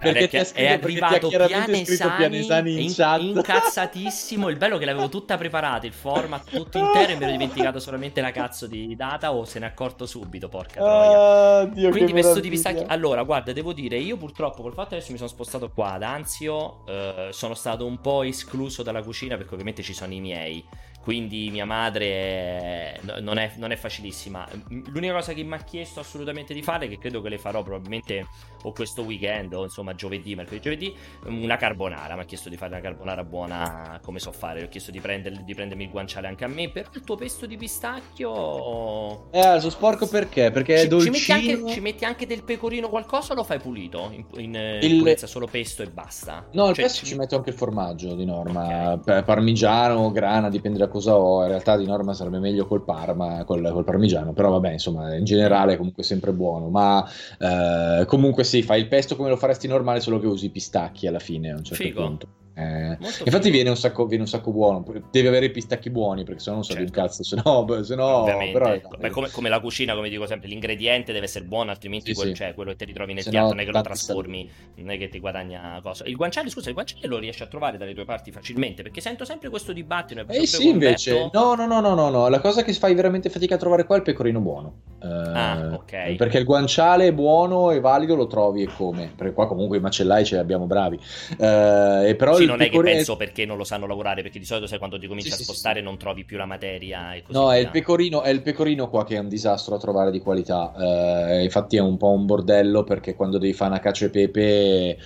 A: Perché, ti ha scritto, è arrivato ti Pianesani, Pianesani in, in chat. incazzatissimo. Il bello che l'avevo tutta preparata, il format tutto intero e mi ero dimenticato solamente la cazzo di data o se ne è accorto subito, porca troia. Dio, Quindi questo di. Allora, guarda, devo dire, io purtroppo col fatto che adesso mi sono spostato qua ad Anzio, eh, sono stato un po' escluso dalla cucina perché ovviamente ci sono i miei quindi mia madre. Non, è, non, è, facilissima. L'unica cosa che mi ha chiesto assolutamente di fare, che credo che le farò probabilmente o questo weekend o insomma giovedì, mercoledì, giovedì, una carbonara. Mi ha chiesto di fare una carbonara buona come so fare. Ho chiesto di, prender, di prendermi il guanciale anche a me. Per il tuo pesto di pistacchio...
B: Eh, sono sporco perché? Perché ci, è dolcino.
A: Ci metti, anche, ci metti, anche, del pecorino qualcosa o lo fai pulito? In, in, il... in solo pesto e basta?
B: No, il cioè, pesto ci... ci metto anche il formaggio di norma. Okay. Parmigiano, grana, dipende da cosa ho. In realtà di norma sarebbe meglio col parma, col, col parmigiano. Però vabbè, insomma, in generale comunque sempre buono. Ma eh, comunque sì, fai il pesto come lo faresti normale, solo che usi pistacchi alla fine a un certo Figo. punto. Eh, infatti viene un, sacco, viene un, sacco, buono. Devi avere i pistacchi buoni perché sennò non so certo. di un cazzo. Se no, se no però,
A: Beh, come, come, la cucina, come dico sempre, l'ingrediente deve essere buono, altrimenti sì, quel, sì. Cioè, quello che ti ritrovi nel se piatto no, non è che lo trasformi, non è che ti guadagna cosa. Il guanciale, scusa, il guanciale lo riesci a trovare dalle tue parti facilmente perché sento sempre questo dibattito.
B: Eh sì, invece, no, no, no, no, no, no. La cosa che fai veramente fatica a trovare qua è il pecorino buono. Uh, ah, ok. Perché il guanciale è buono e valido lo trovi e come. Perché qua comunque i macellai ce li abbiamo bravi. Uh, e però
A: sì, non è che penso perché non lo sanno lavorare, perché di solito sai quando ti cominci sì, a spostare sì, non trovi più la materia e così
B: No, è il, pecorino, è il, pecorino, qua che è un disastro a trovare di qualità. Uh, infatti è un po' un bordello perché quando devi fare una cacio e pepe... Eh,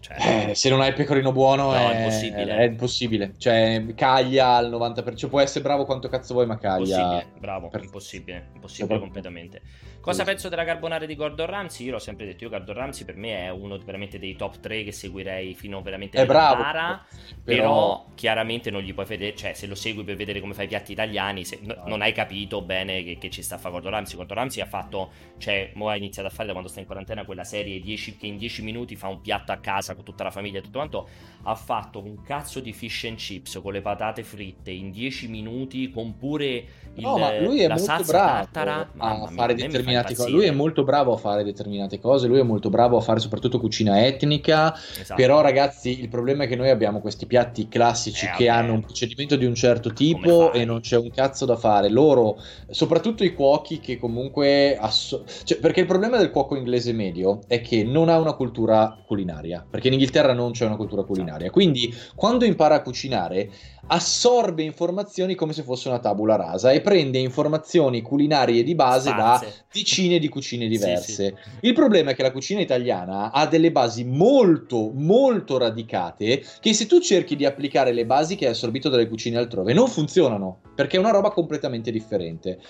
B: cioè, eh, se non hai il pecorino buono no, è, impossibile. È impossibile. Cioè, caglia al 90%. Puoi essere bravo quanto cazzo vuoi, ma caglia.
A: Impossibile, bravo, per... impossibile. Impossibile completamente. Cosa penso della carbonara di Gordon Ramsay? Io l'ho sempre detto, io Gordon Ramsay per me è uno veramente dei top 3 che seguirei fino veramente
B: è bravo,
A: gara, però... però... chiaramente non gli puoi vedere, cioè se lo segui per vedere come fai i piatti italiani, se, no. non hai capito bene che, che, ci sta a fare Gordon Ramsay. Gordon Ramsay ha fatto, cioè, mo ha iniziato a fare da quando sta in quarantena quella serie 10, che in 10 minuti fa un piatto a casa con tutta la famiglia e tutto quanto, ha fatto un cazzo di fish and chips con le patate fritte in 10 minuti con pure il,
B: no, ma lui è molto bravo tartara. a fare determinate cose. Lui è molto bravo a fare determinate cose. Lui è molto bravo a fare soprattutto cucina etnica. Esatto. Però, ragazzi, il problema è che noi abbiamo questi piatti classici eh, che vabbè. hanno un procedimento di un certo tipo e non c'è un cazzo da fare. Loro, soprattutto i cuochi, che comunque. Asso- cioè, perché il problema del cuoco inglese medio è che non ha una cultura culinaria. Perché in Inghilterra non c'è una cultura culinaria. Esatto. Quindi, quando impara a cucinare assorbe informazioni come se fosse una tabula rasa e prende informazioni culinarie di base Spanze. da decine di cucine diverse. Sì, sì. Il problema è che la cucina italiana ha delle basi molto, molto radicate che se tu cerchi di applicare le basi che hai assorbito dalle cucine altrove non funzionano perché è una roba completamente differente.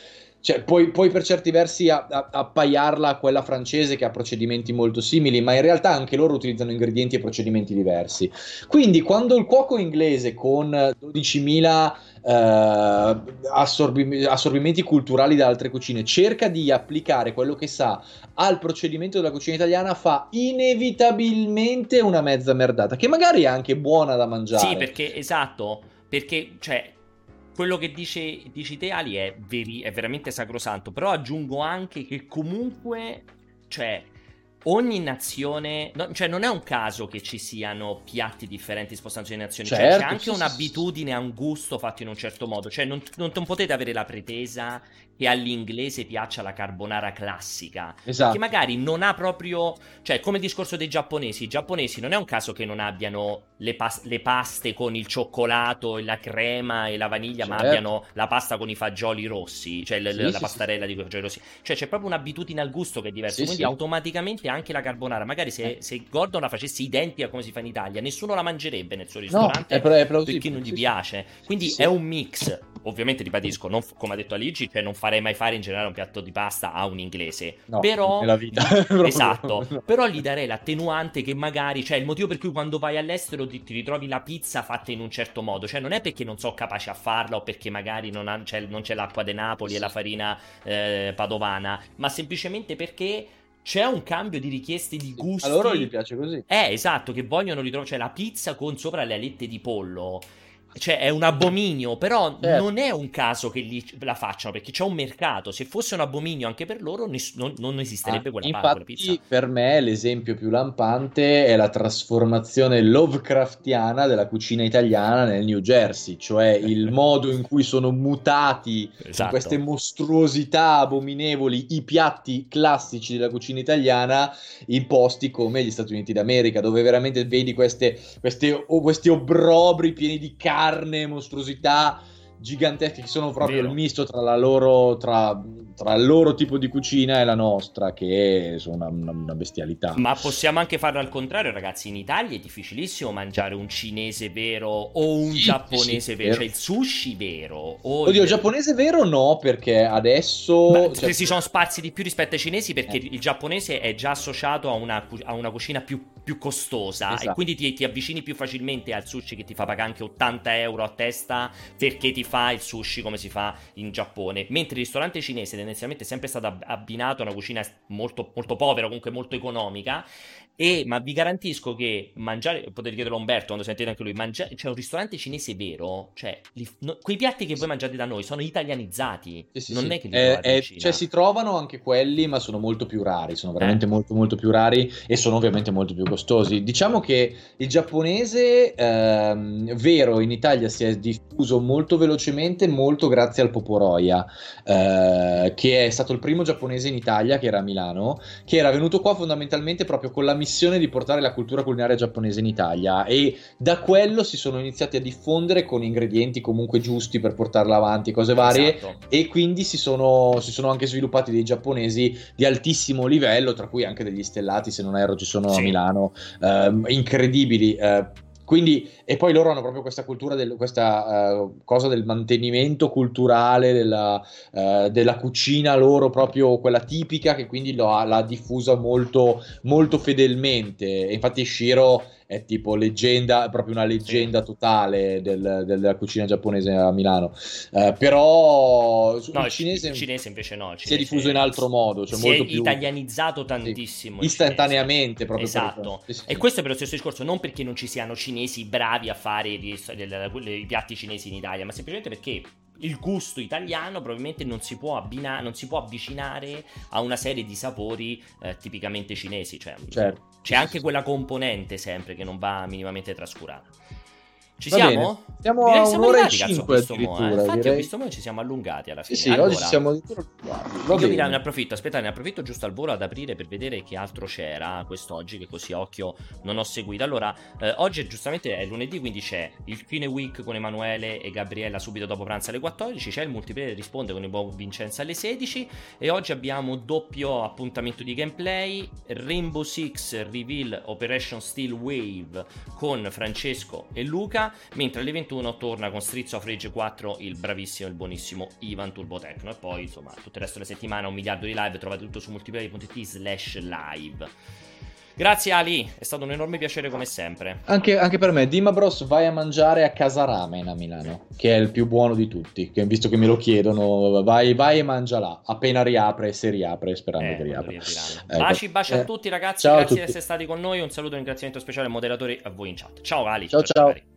B: Cioè, puoi, puoi, per certi versi a, a, appaiarla a quella francese che ha procedimenti molto simili, ma in realtà anche loro utilizzano ingredienti e procedimenti diversi. Quindi, quando il cuoco inglese con 12.000 eh, assorbi- assorbimenti culturali da altre cucine cerca di applicare quello che sa al procedimento della cucina italiana, fa inevitabilmente una mezza merdata, che magari è anche buona da mangiare.
A: Sì, perché esatto, perché cioè quello che dice, dici te Ali è, veri, è veramente sacrosanto, però aggiungo anche che comunque, cioè, ogni nazione, no, cioè non è un caso che ci siano piatti differenti spostandosi in nazioni, certo, cioè c'è certo, anche sì, un'abitudine a un gusto fatto in un certo modo, cioè non, non, non potete avere la pretesa che all'inglese piaccia la carbonara classica. Esatto. Che magari non ha proprio. Cioè, come il discorso dei giapponesi. I giapponesi non è un caso che non abbiano le, pas- le paste con il cioccolato e la crema e la vaniglia, certo. ma abbiano la pasta con i fagioli rossi. Cioè, l- sì, la sì, pastarella sì. di fagioli rossi. Cioè, c'è proprio un'abitudine al gusto che è diversa. quindi, automaticamente anche la carbonara. Magari se, eh. se, Gordon la facesse identica come si fa in Italia, nessuno la mangerebbe nel suo ristorante. No, è, è perché non gli piace. Quindi è un mix. Ovviamente, ribadisco, non, come ha detto Aligi, cioè non fa farei mai fare in generale un piatto di pasta a un inglese. No, però,
B: nella vita.
A: esatto, però gli darei l'attenuante che magari, cioè il motivo per cui quando vai all'estero ti, ti, ritrovi la pizza fatta in un certo modo, cioè non è perché non so capace a farla o perché magari non, ha, c'è, non c'è, l'acqua de Napoli e la farina eh, padovana, ma semplicemente perché c'è un cambio di richieste di gusti.
B: A loro gli piace così.
A: Eh, esatto, che vogliono ritrovare, cioè la pizza con sopra le alette di pollo cioè è un abominio, però certo. non è un caso che li, la facciano perché c'è un mercato. Se fosse un abominio anche per loro, ness- non, non, esisterebbe ah, quella,
B: infatti,
A: quella pizza.
B: Per me l'esempio più lampante è la trasformazione Lovecraftiana della cucina italiana nel New Jersey, cioè il modo in cui sono mutati esatto. queste mostruosità abominevoli i piatti classici della cucina italiana in posti come gli Stati Uniti d'America, dove veramente vedi queste, queste, oh, questi obrobri pieni di carne carne, mostruosità giganteschi che sono proprio Vero. il misto tra, la loro, tra, tra, il loro tipo di cucina e la nostra, che sono una, una, bestialità.
A: Ma possiamo anche farlo al contrario, ragazzi. In Italia è difficilissimo mangiare un cinese vero o un sì, giapponese sì, vero, vero, cioè il sushi vero.
B: Oddio, il giapponese vero no, perché adesso.
A: Beh, cioè... Si sono spazi di più rispetto ai cinesi perché eh. il giapponese è già associato a una, a una cucina più, più costosa esatto. e quindi ti, ti, avvicini più facilmente al sushi che ti fa pagare anche 80 euro a testa perché ti fa il sushi come si fa in Giappone. Mentre il ristorante cinese tendenzialmente è sempre stato abbinato a una cucina molto, molto povera, comunque molto economica. E, ma vi garantisco che mangiare, potete chiederlo a Umberto quando sentite anche lui, mangiare, cioè un ristorante cinese vero, cioè li, no, quei piatti che voi mangiate da noi sono italianizzati, sì, sì, non sì. è che li
B: eh, eh, Cioè si trovano anche quelli, ma sono molto più rari, sono veramente eh. molto molto più rari e sono ovviamente molto più costosi. Diciamo che il giapponese ehm, vero in Italia si è diffuso molto velocemente, molto grazie al Poporoia, eh, che è stato il primo giapponese in Italia, che era a Milano, che era venuto qua fondamentalmente proprio con la missione missione di portare la cultura culinaria giapponese in Italia e da quello si sono iniziati a diffondere con ingredienti comunque giusti per portarla avanti, cose varie esatto. e quindi si sono, si sono, anche sviluppati dei giapponesi di altissimo livello, tra cui anche degli stellati, se non erro ci sono sì. a Milano, eh, incredibili. Eh, quindi, e poi loro hanno proprio questa cultura, del, questa uh, cosa del mantenimento culturale della, uh, della, cucina loro, proprio quella tipica, che quindi lo ha, l'ha diffusa molto, molto fedelmente. E infatti Shiro è tipo leggenda, proprio una leggenda totale del, della cucina giapponese a Milano. Uh, però
A: no, il cinese, il cinese invece no.
B: Cinese si è diffuso in altro modo. Cioè
A: si
B: molto
A: è
B: più...
A: italianizzato tantissimo.
B: Sì, istantaneamente proprio.
A: Esatto. Per... E questo è per lo stesso discorso, non perché non ci siano cinesi bravi a fare i, i piatti cinesi in Italia, ma semplicemente perché il gusto italiano probabilmente non si può, abbina- non si può avvicinare a una serie di sapori eh, tipicamente cinesi. Cioè, certo. C'è anche quella componente sempre che non va minimamente trascurata. Ci Va siamo? Bene.
B: Siamo direi a un'ora e cinque addirittura.
A: Eh. Infatti
B: direi...
A: ho visto noi ci siamo allungati alla fine.
B: Sì, sì, allora, oggi siamo addirittura
A: Io bene. ne approfitto, aspetta, ne approfitto giusto al volo ad aprire per vedere che altro c'era quest'oggi, che così a occhio non ho seguito. Allora, eh, oggi giustamente è lunedì, quindi c'è il fine week con Emanuele e Gabriella subito dopo pranzo alle 14, c'è il multiplayer risponde con il buon Vincenzo alle 16 e oggi abbiamo doppio appuntamento di gameplay, Rainbow Six Reveal Operation Steel Wave con Francesco e Luca mentre alle 21 torna con Streets of Rage 4 il bravissimo e il buonissimo Ivan Turbotecno e poi insomma tutto il resto della settimana un miliardo di live trovate tutto su multiplayer.it slash live Grazie Ali, è stato un enorme piacere come sempre.
B: Anche, anche, per me, Dima Bros vai a mangiare a Casa Ramen a Milano, che è il più buono di tutti, che, visto che me lo chiedono, vai, vai e mangia là, appena riapre, se riapre, sperando eh, che riapra.
A: Ecco. Baci, baci eh, a tutti ragazzi, grazie di essere stati con noi, un saluto e un ringraziamento speciale ai moderatori a voi in chat. Ciao Ali.
B: Ciao ciao. ciao.